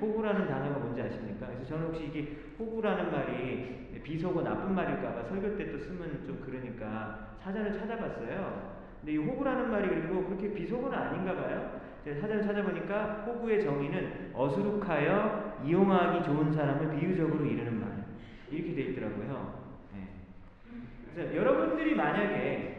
호구라는 단어가 뭔지 아십니까? 그래서 저는 혹시 이게 호구라는 말이 비속어 나쁜 말일까봐 설교 때 또 쓰면 좀 그러니까 사전을 찾아봤어요. 근데 이 호구라는 말이 그리고 그렇게 비속어는 아닌가 봐요. 사전을 찾아보니까 호구의 정의는 어수룩하여 이용하기 좋은 사람을 비유적으로 이르는 말. 이렇게 돼 있더라고요. 그래서 여러분들이 만약에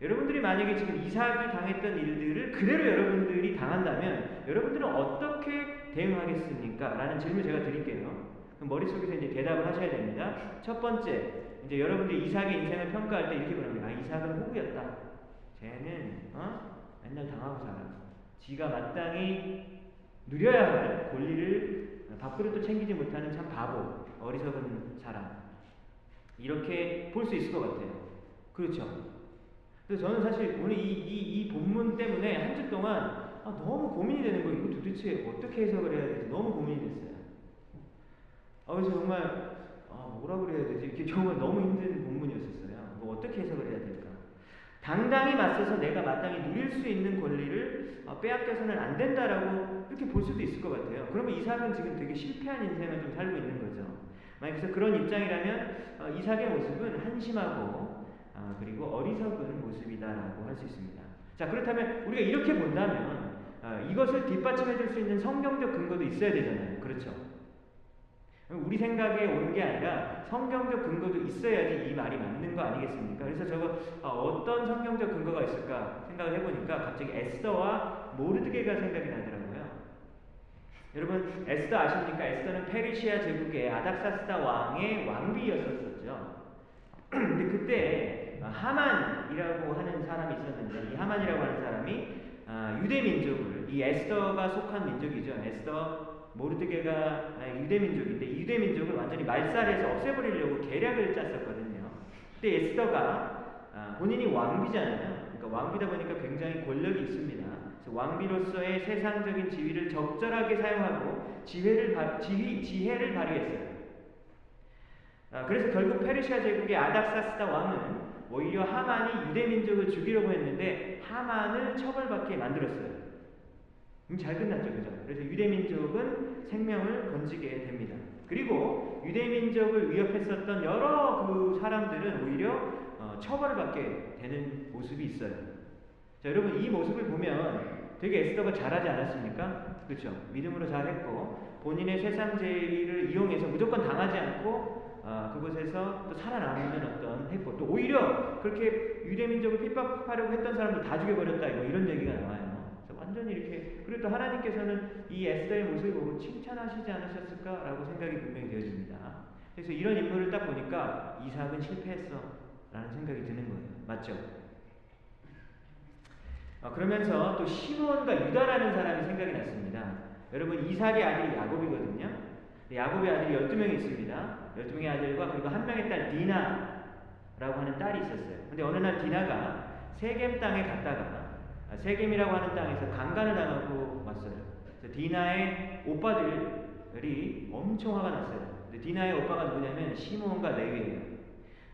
여러분들이 만약에 지금 이삭이 당했던 일들을 그대로 여러분들이 당한다면 여러분들은 어떻게 대응하겠습니까? 라는 질문 을 제가 드릴게요. 그럼 머릿속에서 이제 대답을 하셔야 됩니다. 첫 번째, 이제 여러분들이 이삭의 인생을 평가할 때 이렇게 거예요. 아, 이삭은 호구였다. 쟤는, 어? 맨날 당하고 살아. 지가 마땅히 누려야 할 권리를 밥그릇도 챙기지 못하는 참 바보, 어리석은 사람. 이렇게 볼 수 있을 것 같아요. 그렇죠? 그래서 저는 사실 오늘 이, 이, 이 본문 때문에 한 주 동안 아, 너무 고민이 되는 거예요. 이거 도대체 어떻게 해석을 해야 될지 너무 고민이 됐어요. 아, 그래서 정말 아, 뭐라 그래야 되지? 이렇게 정말 너무 힘든 본문이었었어요. 뭐 어떻게 해석을 해야 될까? 당당히 맞서서 내가 마땅히 누릴 수 있는 권리를 어, 빼앗겨서는 안 된다라고 이렇게 볼 수도 있을 것 같아요. 그러면 이삭은 지금 되게 실패한 인생을 좀 살고 있는 거죠. 만약에 그런 입장이라면 어, 이삭의 모습은 한심하고 어, 그리고 어리석은 모습이다라고 할 수 있습니다. 자 그렇다면 우리가 이렇게 본다면 어, 이것을 뒷받침해 줄 수 있는 성경적 근거도 있어야 되잖아요. 그렇죠? 우리 생각에 오는 게 아니라 성경적 근거도 있어야지 이 말이 맞는 거 아니겠습니까? 그래서 저거 어, 떤 성경적 근거가 있을까 생각을 해보니까 갑자기 에스더와 모르드게가 생각이 나더라고요. 여러분 에스더 아십니까? 에스더는 페르시아 제국의 아닥사스다 왕의 왕비였었죠. (clears throat) 근데 그때 하만이라고 하는 사람이 있었는데 이 하만이라고 하는 사람이 아, 유대 민족을 이 에스더가 속한 민족이죠. 에스더 모르드게가 아, 유대 민족인데 이 유대 민족을 완전히 말살해서 없애버리려고 계략을 짰었거든요. 근데 에스더가 아, 본인이 왕비잖아요. 그러니까 왕비다 보니까 굉장히 권력이 있습니다. 왕비로서의 세상적인 지위를 적절하게 사용하고 지혜를, 지휘, 지혜를 발휘했어요. 아, 그래서 결국 페르시아 제국의 아닥사스다 왕은 오히려 하만이 유대 민족을 죽이려고 했는데 하만을 처벌받게 만들었어요. 잘 끝났죠, 그죠? 그래서 유대 민족은 생명을 건지게 됩니다. 그리고 유대 민족을 위협했었던 여러 그 사람들은 오히려 어, 처벌을 받게 되는 모습이 있어요. 자, 여러분 이 모습을 보면 되게 에스더가 잘하지 않았습니까? 그렇죠. 믿음으로 잘했고 본인의 세상 제의를 이용해서 무조건 당하지 않고 어, 그곳에서 또 살아남는 어떤 했고 또 오히려 그렇게 유대민족을 핍박하려고 했던 사람들 다 죽여버렸다 뭐 이런 얘기가 나와요. 완전히 이렇게 그리고 또 하나님께서는 이 에스더의 모습을 보고 칭찬하시지 않으셨을까라고 생각이 분명히 되어집니다. 그래서 이런 인물을 딱 보니까 이삭은 실패했어 라는 생각이 드는 거예요. 맞죠? 어, 그러면서 또 시몬과 유다라는 사람이 생각이 났습니다. 여러분 이삭의 아들이 야곱이거든요. 야곱의 아들이 12명이 있습니다. 12명의 아들과 그리고 한 명의 딸 디나라고 하는 딸이 있었어요. 근데 어느 날 디나가 세겜 땅에 갔다가 아, 세겜이라고 하는 땅에서 강간을 당하고 왔어요. 디나의 오빠들이 엄청 화가 났어요. 디나의 오빠가 누구냐면 시몬과 레위예요.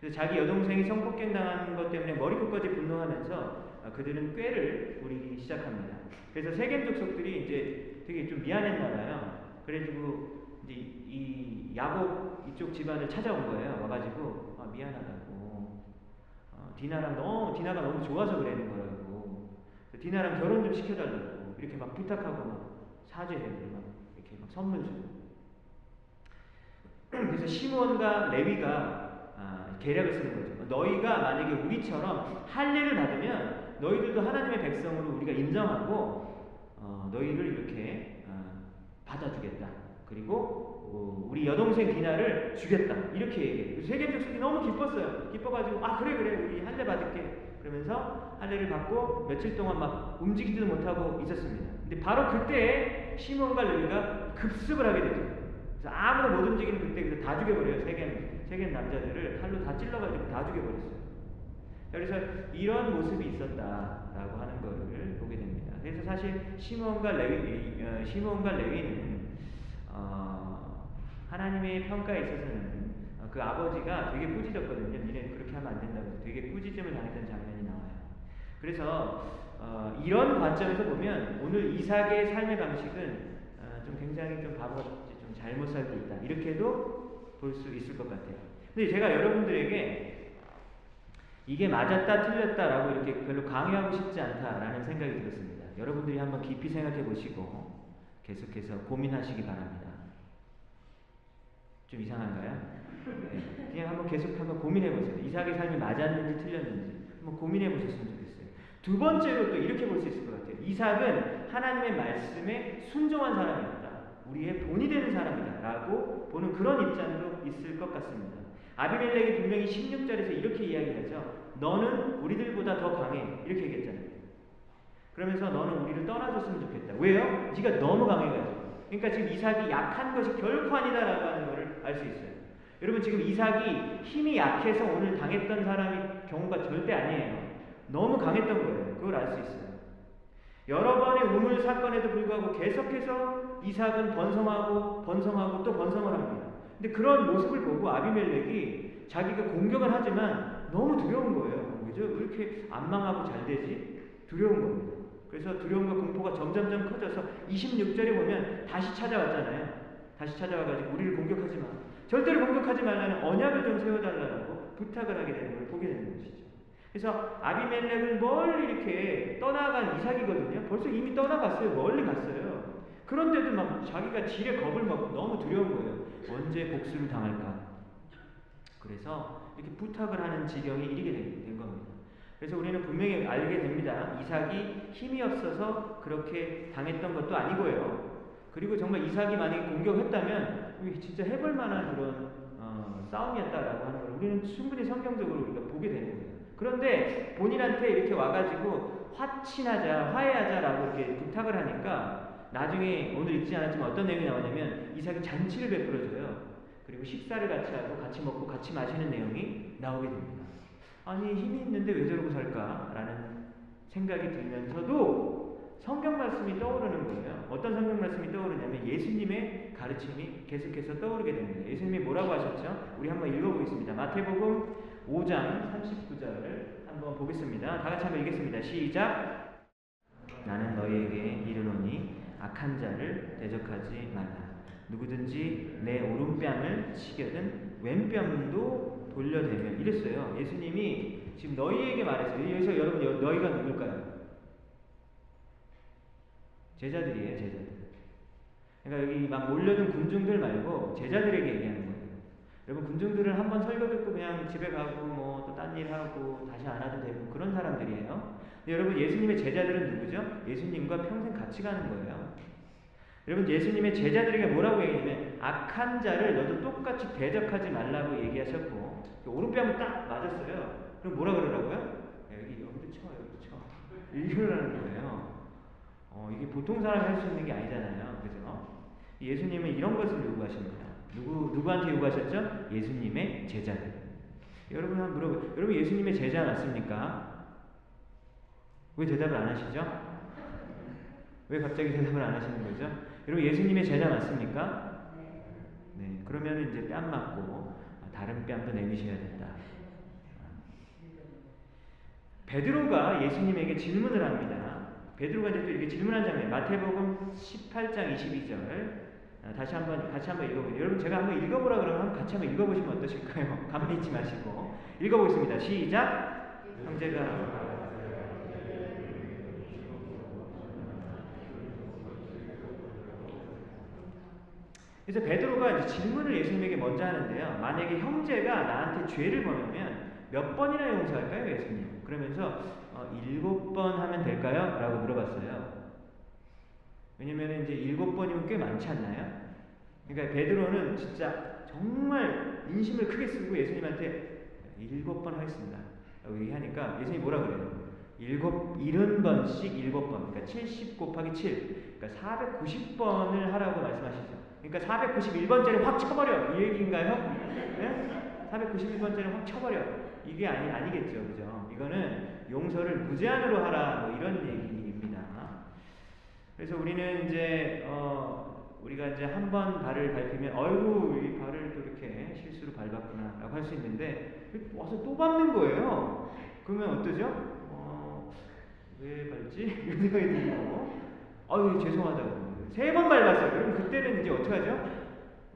그래서 자기 여동생이 성폭행 당한 것 때문에 머리끝까지 분노하면서 아, 그들은 꾀를 부리기 시작합니다. 그래서 세겜 족속들이 이제 되게 좀 미안했나 봐요. 그래가지고 이제 이 야곱 이쪽 집안을 찾아온 거예요. 와가지고 아, 미안하다고. 어, 디나랑 너무 디나가 너무 좋아서 그러는 거라고. 디나랑 결혼 좀 시켜달라고 이렇게 막 부탁하고 막 사죄해고 막 이렇게 막 선물 주고 (clears throat) 그래서 시몬과 레위가 아, 계략을 쓰는 거죠. 너희가 만약에 우리처럼 할례를 받으면 너희들도 하나님의 백성으로 우리가 인정하고 어, 너희를 이렇게 어, 받아주겠다. 그리고 어, 우리 여동생 디나를 주겠다. 이렇게 얘기해요. 세겜 족속이 너무 기뻤어요. 기뻐가지고 아 그래 그래 우리 할례 받을게. 그러면서 할례를 받고 며칠 동안 막 움직이지도 못하고 있었습니다. 근데 바로 그때 시몬과 레위가 급습을 하게 되죠. 그래서 아무도 못 움직이는 그때 다 죽여버려요. 세겜 세겜 남자들을 칼로 다 찔러가지고 다 죽여버렸어요. 그래서 이런 모습이 있었다라고 하는 것을 보게 됩니다. 그래서 사실 시몬과 레위 어, 시몬과 레위는 어, 하나님의 평가에 있어서는 그 아버지가 되게 꾸짖었거든요. 니네 그렇게 하면 안 된다고 되게 꾸짖음을 당했던 장면이 나와요. 그래서 어, 이런 관점에서 보면 오늘 이삭의 삶의 방식은 어, 좀 굉장히 좀 바보같이 좀 잘못 살고 있다. 이렇게도 볼 수 있을 것 같아요. 근데 제가 여러분들에게 이게 맞았다 틀렸다라고 이렇게 별로 강요하고 싶지 않다라는 생각이 들었습니다. 여러분들이 한번 깊이 생각해 보시고 계속해서 고민하시기 바랍니다. 좀 이상한가요? 네. 그냥 한번 계속 한번 고민해 보세요. 이삭의 삶이 맞았는지 틀렸는지 한번 고민해 보셨으면 좋겠어요. 두 번째로 또 이렇게 볼 수 있을 것 같아요. 이삭은 하나님의 말씀에 순종한 사람이었다. 우리의 본이 되는 사람이다. 라고 보는 그런 입장으로 있을 것 같습니다. 아비멜렉이 분명히 16절에서 이렇게 이야기하죠. 너는 우리들보다 더 강해. 이렇게 얘기했잖아요. 그러면서 너는 우리를 떠나줬으면 좋겠다. 왜요? 네가 너무 강해가지고. 그러니까 지금 이삭이 약한 것이 결코 아니다라고 하는 것을 알 수 있어요. 여러분 지금 이삭이 힘이 약해서 오늘 당했던 사람이 경우가 절대 아니에요. 너무 강했던 거예요. 그걸 알 수 있어요. 여러 번의 우물 사건에도 불구하고 계속해서 이삭은 번성하고 번성하고 또 번성을 합니다. 근데 그런 모습을 보고 아비멜렉이 자기가 공격을 하지만 너무 두려운 거예요. 왜죠? 왜 이렇게 안 망하고 잘 되지? 두려운 겁니다. 그래서 두려움과 공포가 점점점 커져서 26절에 보면 다시 찾아왔잖아요. 다시 찾아와가지고 우리를 공격하지 마. 절대로 공격하지 말라는 언약을 좀 세워달라고 부탁을 하게 되는 걸 보게 되는 것이죠. 그래서 아비멜렉은 멀리 이렇게 떠나간 이삭이거든요. 벌써 이미 떠나갔어요. 멀리 갔어요. 그런데도 막 자기가 지레 겁을 먹고 너무 두려운 거예요. 언제 복수를 당할까? 그래서 이렇게 부탁을 하는 지경이 이르게 된 겁니다. 그래서 우리는 분명히 알게 됩니다. 이삭이 힘이 없어서 그렇게 당했던 것도 아니고요. 그리고 정말 이삭이 만약에 공격했다면 진짜 해볼 만한 그런 어, 싸움이었다라고 하는 걸 우리는 충분히 성경적으로 우리가 보게 되는 거예요. 그런데 본인한테 이렇게 와가지고 화친하자, 화해하자라고 이렇게 부탁을 하니까 나중에 오늘 읽지 않았지만 어떤 내용이 나오냐면 이삭이 잔치를 베풀어줘요. 그리고 식사를 같이 하고 같이 먹고 같이 마시는 내용이 나오게 됩니다. 아니 힘이 있는데 왜 저러고 살까라는 생각이 들면서도 성경 말씀이 떠오르는 거예요. 어떤 성경 말씀이 떠오르냐면 예수님의 가르침이 계속해서 떠오르게 됩니다. 예수님이 뭐라고 하셨죠? 우리 한번 읽어보겠습니다. 마태복음 5장 39절을 한번 보겠습니다. 다 같이 한번 읽겠습니다. 시작. 나는 너희에게 이르노니 악한 자를 대적하지 말라. 누구든지 내 오른뺨을 치겨든 왼뺨도 돌려대며 이랬어요. 예수님이 지금 너희에게 말했어요. 여기서 여러분 너희가 누굴까요? 제자들이에요, 제자들. 그러니까 여기 막 몰려든 군중들 말고 제자들에게 얘기하는 거예요. 여러분 군중들은 한번 설교 듣고 그냥 집에 가고 뭐 또 딴 일 하고 다시 안 하도 되고 그런 사람들이에요. 여러분 예수님의 제자들은 누구죠? 예수님과 평생 같이 가는 거예요. 여러분 예수님의 제자들에게 뭐라고 얘기냐면 악한 자를 너도 똑같이 대적하지 말라고 얘기하셨고 오른뺨을 딱 맞았어요. 그럼 뭐라 그러라고요? 여기 여기도 쳐 여기도 쳐 이러라는 거예요. 어, 이게 보통 사람이 할 수 있는 게 아니잖아요. 그죠? 예수님은 이런 것을 요구하십니다. 누구, 누구한테 요구하셨죠? 예수님의 제자들. 여러분 한번 물어보요 여러분 예수님의 제자 맞습니까? 왜 대답을 안 하시죠? 왜 갑자기 대답을 안 하시는 거죠? 여러분 예수님의 제자 맞습니까? 네. 그러면 이제 뺨 맞고 다른 뺨도 내미셔야 된다. 베드로가 예수님에게 질문을 합니다. 베드로가 또 이렇게 질문한 장면, 마태복음 18장 22절. 아, 다시 한번 같이 한번 읽어보세요. 여러분 제가 한번 읽어보라 그러면 같이 한번 읽어보시면 어떠실까요? (laughs) 가만히 있지 마시고 읽어보겠습니다. 시작. 형제가 그래서 베드로가 이제 질문을 예수님에게 먼저 하는데요. 만약에 형제가 나한테 죄를 범하면 몇 번이나 용서할까요, 예수님? 그러면서 어, 일곱 번 하면 될까요? 라고 물어봤어요. 왜냐면 이제 일곱 번이면 꽤 많지 않나요? 그러니까 베드로는 진짜 정말 인심을 크게 쓰고 예수님한테 일곱 번 하겠습니다. 라고 얘기하니까 예수님이 뭐라 그래요? 일곱, 일흔 번씩 일곱 번. 그러니까 70 곱하기 7. 그러니까 490번을 하라고 말씀하시죠. 그러니까 491번째를 확 쳐버려. 이 얘기인가요? 네? 491번째를 확 쳐버려. 이게 아니, 아니겠죠. 그죠? 이거는 용서를 무제한으로 하라. 뭐 이런 얘기입니다. 그래서 우리는 이제, 어, 우리가 이제 한 번 발을 밟히면, 어이구, 이 발을 또 이렇게 실수로 밟았구나. 라고 할 수 있는데, 와서 또 밟는 거예요. 그러면 어떠죠? 어, 왜 밟지? (laughs) 이런 생각이 들고, 아유, 죄송하다고. 세 번 밟았어요. 그럼 그때는 이제 어떡하죠?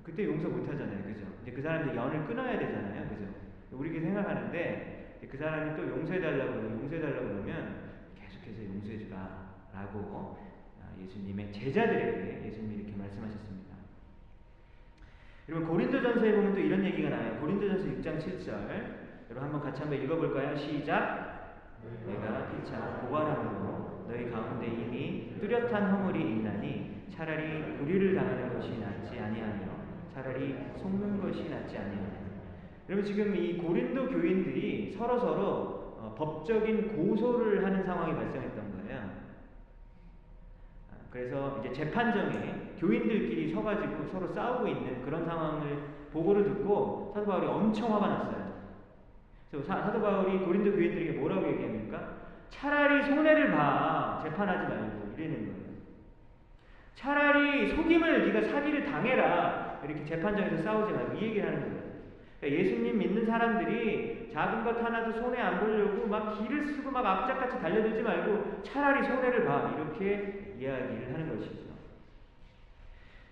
그때 용서 못 하잖아요. 그죠? 이제 그 사람들 연을 끊어야 되잖아요. 그죠? 우리 이 생각하는데 그 사람이 또 용서해달라고 용서해달라고 그러면 계속해서 용서해주라 라고 아, 예수님의 제자들에게 예수님이 이렇게 말씀하셨습니다. 여러분 고린도전서에 보면 또 이런 얘기가 나와요. 고린도전서 6장 7절 여러분 한번 같이 한번 읽어볼까요? 시작 내가 피차 고발함으로 너희 가운데 이미 뚜렷한 허물이 있나니 차라리 불의를 당하는 것이 낫지 아니하며 차라리 속는 것이 낫지 아니하냐 여러분 지금 이 고린도 교인들이 서로 서로 어, 법적인 고소를 하는 상황이 발생했던 거예요. 아, 그래서 이제 재판정에 교인들끼리 서가지고 서로 싸우고 있는 그런 상황을 보고를 듣고 사도 바울이 엄청 화가 났어요. 그래서 사, 도 바울이 고린도 교인들에게 뭐라고 얘기합니까? 차라리 손해를 봐 재판하지 말고 이러는 거예요. 차라리 속임을 네가 사기를 당해라 이렇게 재판장에서 싸우지 말고 이 얘기를 하는 거예요. 그러니까 예수님 믿는 사람들이 작은 것 하나도 손해 안 보려고 막 길을 쓰고 막 악착같이 달려들지 말고 차라리 손해를 봐 이렇게 이야기를 하는 것이죠.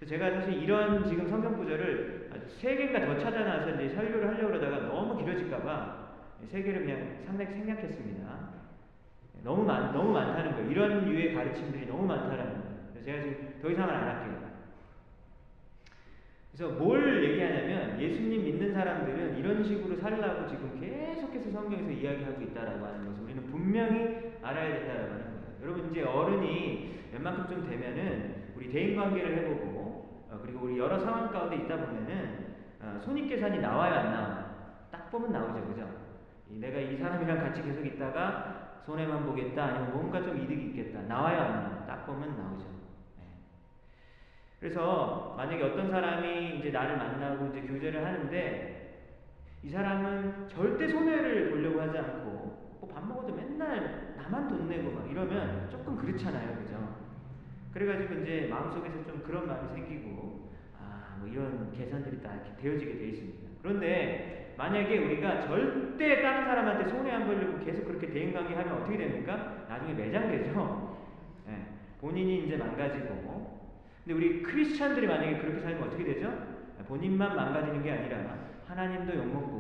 제가 사실 이런 지금 성경 구절을 세 개인가 더 찾아놔서 이제 설교를 하려고 그러다가 너무 길어질까봐 세 개를 그냥 상당히 생략했습니다. 너무 많, 너무 많다는 거예요. 이런 유의 가르침들이 너무 많다는 거예요. 제가 지금 더 이상은 안 할게요. 그래서 뭘 얘기하냐면 예수님 믿는 사람들은 이런 식으로 살라고 지금 계속해서 성경에서 이야기하고 있다라고 하는 것을 우리는 분명히 알아야 된다라고 하는 거예요. 여러분 이제 어른이 웬만큼 좀 되면은 우리 대인 관계를 해보고 어, 그리고 우리 여러 상황 가운데 있다 보면은 어, 손익 계산이 나와요 안 나와요? 딱 보면 나오죠, 그죠? 내가 이 사람이랑 같이 계속 있다가 손해만 보겠다 아니면 뭔가 좀 이득이 있겠다 나와요 안 나와요? 딱 보면 나오죠. 그래서 만약에 어떤 사람이 이제 나를 만나고 이제 교제를 하는데 이 사람은 절대 손해를 보려고 하지 않고 뭐 밥 먹어도 맨날 나만 돈 내고 막 이러면 조금 그렇잖아요, 그죠? 그래가지고 이제 마음속에서 좀 그런 마음이 생기고 아, 뭐 이런 계산들이 다 이렇게 되어지게 돼 있습니다. 그런데 만약에 우리가 절대 다른 사람한테 손해 안 보려고 계속 그렇게 대인 관계 하면 어떻게 됩니까? 나중에 매장되죠. 네, 본인이 이제 망가지고 근데 우리 크리스찬들이 만약에 그렇게 살면 어떻게 되죠? 본인만 망가지는 게 아니라 하나님도 욕먹고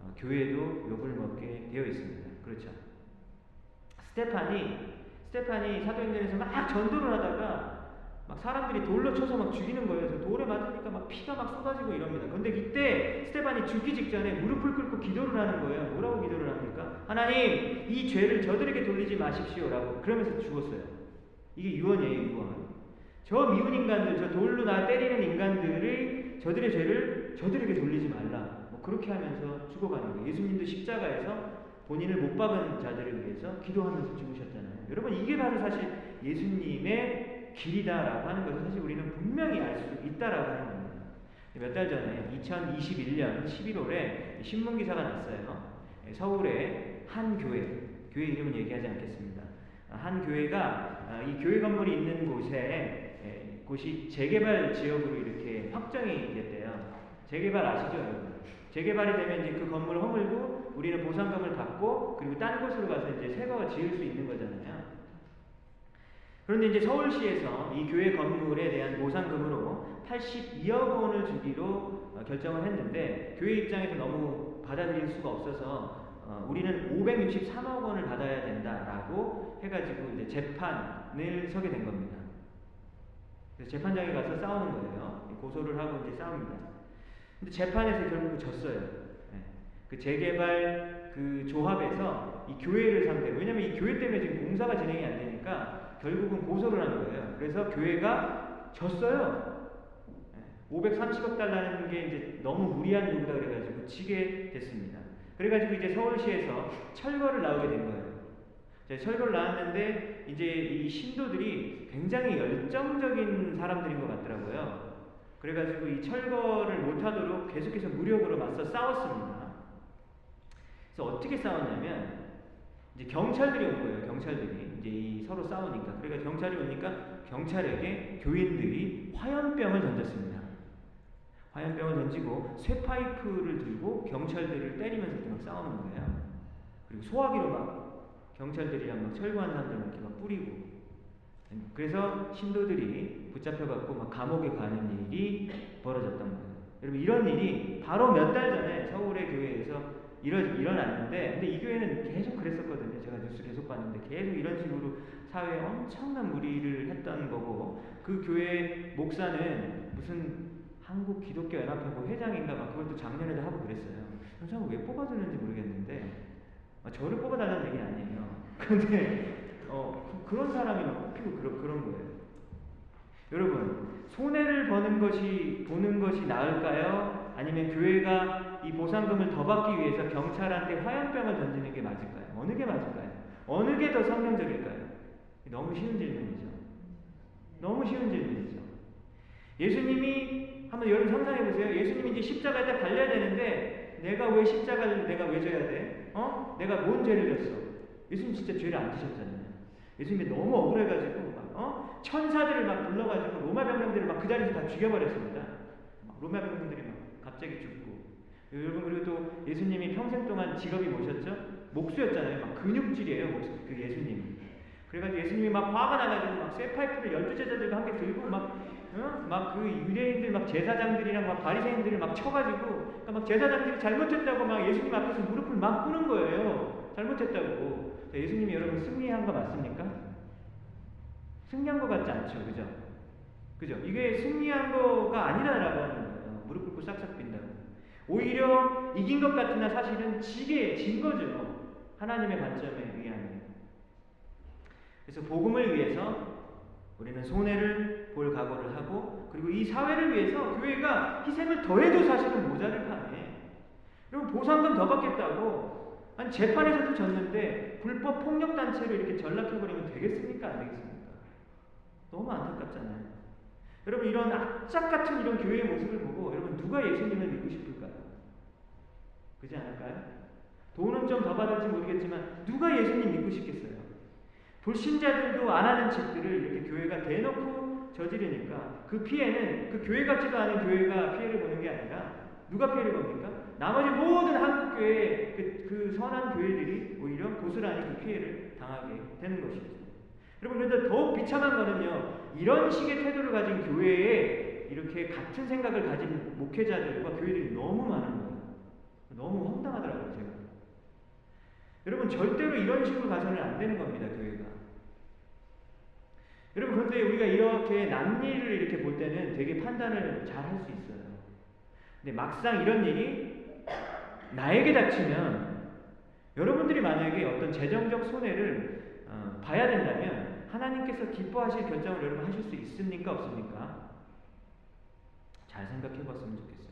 어, 교회도 욕을 먹게 되어 있습니다. 그렇죠. 스테판이 스테판이 사도행전에서 막 전도를 하다가 막 사람들이 돌로 쳐서 막 죽이는 거예요. 그래서 돌에 맞으니까 막 피가 막 쏟아지고 이럽니다. 근데 이때 스테판이 죽기 직전에 무릎을 꿇고 기도를 하는 거예요. 뭐라고 기도를 합니까? 하나님, 이 죄를 저들에게 돌리지 마십시오라고 그러면서 죽었어요. 이게 유언이에요, 유언. 저 미운 인간들, 저 돌로 나 때리는 인간들의 저들의 죄를 저들에게 돌리지 말라. 뭐 그렇게 하면서 죽어가는 거예요. 예수님도 십자가에서 본인을 못 박은 자들을 위해서 기도하면서 죽으셨잖아요. 여러분 이게 바로 사실 예수님의 길이다라고 하는 것을 사실 우리는 분명히 알 수 있다라고 하는 겁니다. 몇 달 전에 2021년 11월에 신문 기사가 났어요. 서울의 한 교회, 교회 이름은 얘기하지 않겠습니다. 한 교회가 아, 이 교회 건물이 있는 곳에 곳이 재개발 지역으로 이렇게 확정이 됐대요. 재개발 아시죠, 여러분? 재개발이 되면 이제 그 건물을 허물고 우리는 보상금을 받고 그리고 딴 곳으로 가서 이제 새거 지을 수 있는 거잖아요. 그런데 이제 서울시에서 이 교회 건물에 대한 보상금으로 82억 원을 주기로 어, 결정을 했는데 교회 입장에서 너무 받아들일 수가 없어서 어, 우리는 563억 원을 받아야 된다라고 해가지고 이제 재판을 서게 된 겁니다. 그래서 재판장에 가서 싸우는 거예요. 고소를 하고 이제 싸웁니다. 근데 재판에서 결국 졌어요. 네. 그 재개발 그 조합에서 이 교회를 상대로 왜냐면 이 교회 때문에 지금 공사가 진행이 안 되니까 결국은 고소를 하는 거예요. 그래서 교회가 졌어요. 530억 달러는 게 이제 너무 무리한 요구다 그래가지고 지게 됐습니다. 그래가지고 이제 서울시에서 철거를 나오게 된 거예요. 철거를 나왔는데 이제 이 신도들이 굉장히 열정적인 사람들인 것 같더라고요. 그래가지고 이 철거를 못하도록 계속해서 무력으로 맞서 싸웠습니다. 그래서 어떻게 싸웠냐면 이제 경찰들이 온 거예요. 경찰들이 이제 이 서로 싸우니까 그러니까 경찰이 오니까 경찰에게 교인들이 화염병을 던졌습니다. 화염병을 던지고 쇠 파이프를 들고 경찰들을 때리면서 막 싸우는 거예요. 그리고 소화기로 막 경찰들이랑 막 철거한 사람들 이렇게 막 뿌리고 그래서 신도들이 붙잡혀갖고 막 감옥에 가는 일이 벌어졌던 거예요. 여러분 이런 일이 바로 몇 달 전에 서울의 교회에서 일어, 일어났는데 근데 이 교회는 계속 그랬었거든요. 제가 뉴스 계속 봤는데 계속 이런 식으로 사회에 엄청난 무리를 했던 거고 그 교회 목사는 무슨 한국 기독교 연합회고 회장인가 막 그걸 또 작년에도 하고 그랬어요. 저는 왜 뽑아줬는지 모르겠는데 아, 저를 뽑아달라는 얘기는 아니에요. (laughs) 근데 어, 그, 런 사람이 막 뽑히고 그런, 그런 거예요. 여러분 손해를 버는 것이 보는 것이 나을까요? 아니면 교회가 이 보상금을 더 받기 위해서 경찰한테 화염병을 던지는 게 맞을까요? 어느 게 맞을까요? 어느 게 더 성경적일까요? 너무 쉬운 질문이죠. 너무 쉬운 질문이죠. 예수님이 한번 여러분 상상해 보세요. 예수님이 이제 십자가에 딱 달려야 되는데 내가 왜 십자가를 내가 왜 져야 돼? 어? 내가 뭔 죄를 졌어? 예수님 진짜 죄를 안 지셨잖아요. 예수님이 너무 억울해가지고 막, 어? 천사들을 막 불러가지고 로마 병병들을 막 그 자리에서 다 죽여버렸습니다. 로마 병들이 막 갑자기 죽고 여러분 그리고 또 예수님이 평생 동안 직업이 뭐셨죠? 목수였잖아요. 막 근육질이에요. 목수, 그 예수님. 그래가지고 예수님이 막 화가 나가지고 막 쇠파이프를 열두 제자들과 함께 들고 막 어? 막그 유대인들 막 제사장들이랑 막 바리새인들을 막 쳐가지고 그러니까 막 제사장들이 잘못했다고 막 예수님 앞에서 무릎을 막 꿇는 거예요. 잘못했다고. 예수님이 여러분 승리한 거 맞습니까? 승리한 거 같지 않죠, 그죠? 그죠? 이게 승리한 거가 아니라라고 하는 거예요. 무릎 꿇고 싹싹 빈다고. 오히려 이긴 것 같으나 사실은 지게 진 거죠. 하나님의 관점에 의하면. 그래서 복음을 위해서 우리는 손해를 볼 각오를 하고 그리고 이 사회를 위해서 교회가 희생을 더해도 사실은 모자를 파네. 여러분 보상금 더 받겠다고 아니 재판에서도 졌는데 불법 폭력 단체로 이렇게 전락해버리면 되겠습니까? 안 되겠습니까? 너무 안타깝잖아요. 여러분 이런 악착 같은 이런 교회의 모습을 보고 여러분 누가 예수님을 믿고 싶을까요? 그지 않을까요? 돈은 좀 더 받을지 모르겠지만 누가 예수님 믿고 싶겠어요? 불신자들도 안 하는 짓들을 이렇게 교회가 대놓고 저지르니까 그 피해는 그 교회 같지도 않은 교회가 피해를 보는 게 아니라 누가 피해를 봅니까? 나머지 모든 한국 교회 그, 그 선한 교회들이 오히려 고스란히 그 피해를 당하게 되는 것이죠. 여러분 그런데 더욱 비참한 거는요. 이런 식의 태도를 가진 교회에 이렇게 같은 생각을 가진 목회자들과 교회들이 너무 많은 거예요. 너무 황당하더라고요, 제가. 여러분 절대로 이런 식으로 가서는 안 되는 겁니다, 교회가. 여러분 그런데 우리가 이렇게 남일을 이렇게 볼 때는 되게 판단을 잘 할 수 있어요. 근데 막상 이런 일이 나에게 닥치면 여러분들이 만약에 어떤 재정적 손해를 어, 봐야 된다면 하나님께서 기뻐하실 결정을 여러분 하실 수 있습니까 없습니까? 잘 생각해 봤으면 좋겠어요.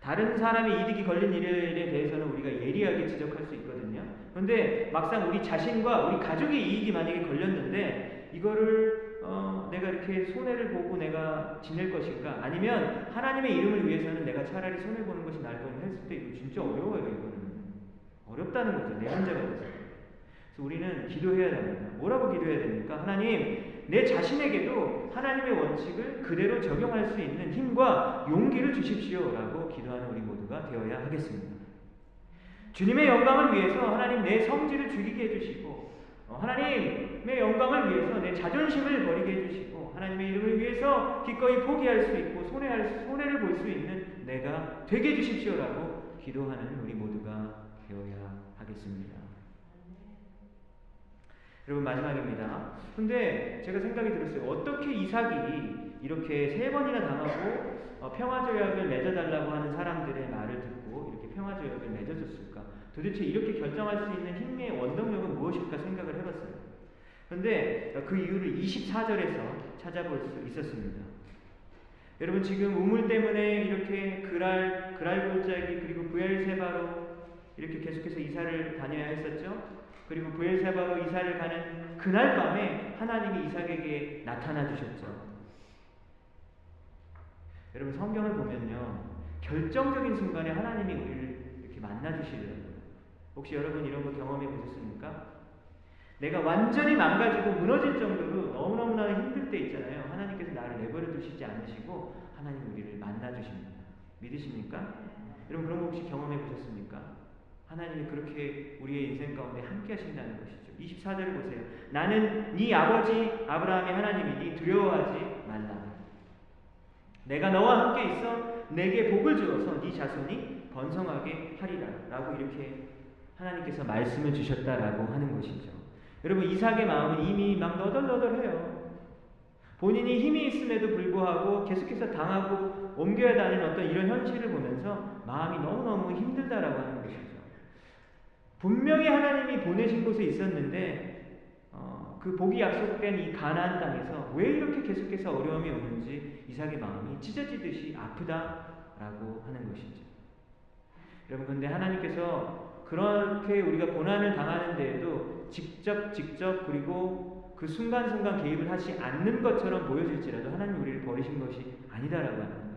다른 사람의 이득이 걸린 일에 대해서는 우리가 예리하게 지적할 수 있거든요. 그런데 막상 우리 자신과 우리 가족의 이익이 만약에 걸렸는데 이거를 어, 내가 이렇게 손해를 보고 내가 지낼 것인가? 아니면 하나님의 이름을 위해서는 내가 차라리 손해 보는 것이 나을 거냐 했을 때 이거 진짜 어려워요. 이거는 어렵다는 거죠. 내 문제가 돼서. 그래서 우리는 기도해야 됩니다. 뭐라고 기도해야 됩니까? 하나님, 내 자신에게도 하나님의 원칙을 그대로 적용할 수 있는 힘과 용기를 주십시오라고 기도하는 우리 모두가 되어야 하겠습니다. 주님의 영광을 위해서 하나님 내 성질을 죽이게 해주시고 어, 하나님의 영광을 위해서 내 자존심을 버리게 해주시고 하나님의 이름을 위해서 기꺼이 포기할 수 있고 손해할, 손해를 볼 수 있는 내가 되게 해주십시오라고 기도하는 우리 모두가 되어야 하겠습니다. 여러분 마지막입니다. 근데 제가 생각이 들었어요. 어떻게 이삭이 이렇게 세 번이나 당하고 어, 평화 조약을 맺어달라고 하는 사람들의 말을 듣고 이렇게 평화 조약을 맺어줬을까? 도대체 이렇게 결정할 수 있는 힘의 원동력은 무엇일까 생각을 해봤어요. 그런데 그 이유를 24절에서 찾아볼 수 있었습니다. 여러분 지금 우물 때문에 이렇게 그랄 그랄 골짜기 그리고 부엘세바로 이렇게 계속해서 이사를 다녀야 했었죠. 그리고 부엘세바로 이사를 가는 그날 밤에 하나님이 이삭에게 나타나 주셨죠. 여러분 성경을 보면요. 결정적인 순간에 하나님이 우리를 이렇게 만나 주시더라고요. 혹시 여러분 이런 거 경험해 보셨습니까? 내가 완전히 망가지고 무너질 정도로 너무너무나 힘들 때 있잖아요. 하나님께서 나를 내버려 두시지 않으시고 하나님 우리를 만나 주십니다. 믿으십니까? 여러분 그런 거 혹시 경험해 보셨습니까? 하나님이 그렇게 우리의 인생 가운데 함께 하신다는 것이죠. 24절을 보세요. 나는 네 아버지 아브라함의 하나님이니 두려워하지 말라. 내가 너와 함께 있어 내게 복을 주어서 네 자손이 번성하게 하리라. 라고 이렇게 하나님께서 말씀을 주셨다라고 하는 것이죠. 여러분 이삭의 마음은 이미 막 너덜너덜해요. 본인이 힘이 있음에도 불구하고 계속해서 당하고 옮겨야 다니는 어떤 이런 현실을 보면서 마음이 너무너무 힘들다라고 하는 것이죠. 분명히 하나님이 보내신 곳에 있었는데 어, 그 복이 약속된 이 가나안 땅에서 왜 이렇게 계속해서 어려움이 오는지 이삭의 마음이 찢어지듯이 아프다라고 하는 것이죠. 여러분 근데 하나님께서 그렇게 우리가 고난을 당하는 데에도 직접 직접 그리고 그 순간순간 개입을 하지 않는 것처럼 보여질지라도 하나님 우리를 버리신 것이 아니다라고 하는 거예요.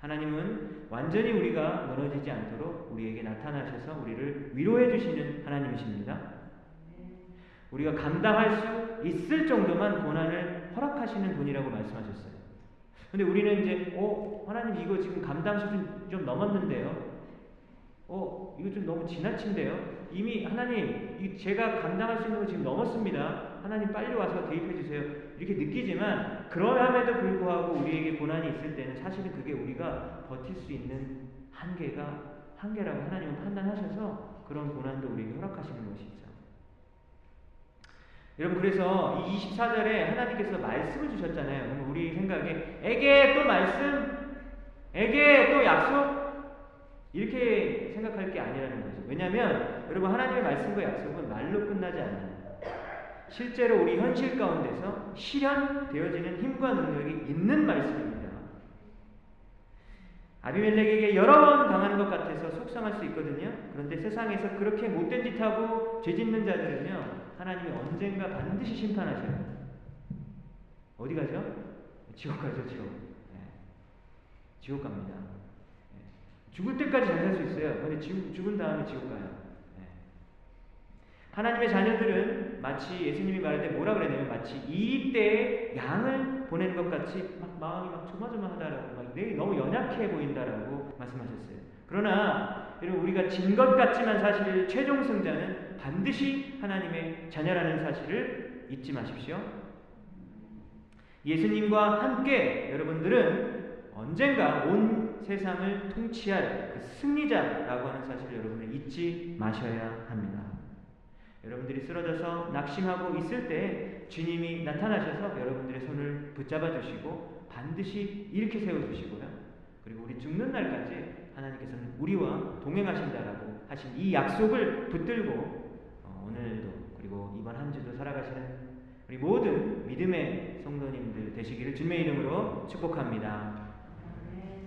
하나님은 완전히 우리가 무너지지 않도록 우리에게 나타나셔서 우리를 위로해 주시는 하나님이십니다. 우리가 감당할 수 있을 정도만 고난을 허락하시는 분이라고 말씀하셨어요. 근데 우리는 이제 어 하나님 이거 지금 감당 수준 좀 넘었는데요. 어 이거 좀 너무 지나친데요. 이미 하나님 이 제가 감당할 수 있는 거 지금 넘었습니다. 하나님 빨리 와서 대입해 주세요. 이렇게 느끼지만 그러함에도 불구하고 우리에게 고난이 있을 때는 사실은 그게 우리가 버틸 수 있는 한계가 한계라고 하나님은 판단하셔서 그런 고난도 우리에게 허락하시는 것이죠. 여러분 그래서 이 24절에 하나님께서 말씀을 주셨잖아요. 우리 생각에 에게 또 말씀, 에게 또 약속 이렇게 생각할 게 아니라는 거죠. 왜냐하면 여러분 하나님의 말씀과 약속은 말로 끝나지 않아요. 실제로 우리 현실 가운데서 실현되어지는 힘과 능력이 있는 말씀입니다. 아비멜렉에게 여러 번 당하는 것 같아서 속상할 수 있거든요. 그런데 세상에서 그렇게 못된 짓 하고 죄 짓는 자들은요, 하나님이 언젠가 반드시 심판하셔요. 어디 가죠? 지옥 가죠, 지옥. 네. 지옥 갑니다. 네. 죽을 때까지 잘 살 수 있어요. 근데 죽, 죽은 다음에 지옥 가요. 네. 하나님의 자녀들은 마치 예수님이 말할 때 뭐라 그랬냐면 마치 이때에 양을 보내는 것 같이 막 마음이 막 조마조마하다라고 막 내가 너무 연약해 보인다라고 말씀하셨어요. 그러나 여러분 우리가 진 것 같지만 사실 최종 승자는 반드시 하나님의 자녀라는 사실을 잊지 마십시오. 예수님과 함께 여러분들은 언젠가 온 세상을 통치할 그 승리자라고 하는 사실을 여러분은 잊지 마셔야 합니다. 여러분들이 쓰러져서 낙심하고 있을 때 주님이 나타나셔서 여러분들의 손을 붙잡아 주시고 반드시 이렇게 세워 주시고요. 그리고 우리 죽는 날까지 하나님께서는 우리와 동행하신다라고 하신 이 약속을 붙들고 어, 오늘도 그리고 이번 한 주도 살아가시는 우리 모든 믿음의 성도님들 되시기를 주님의 이름으로 축복합니다.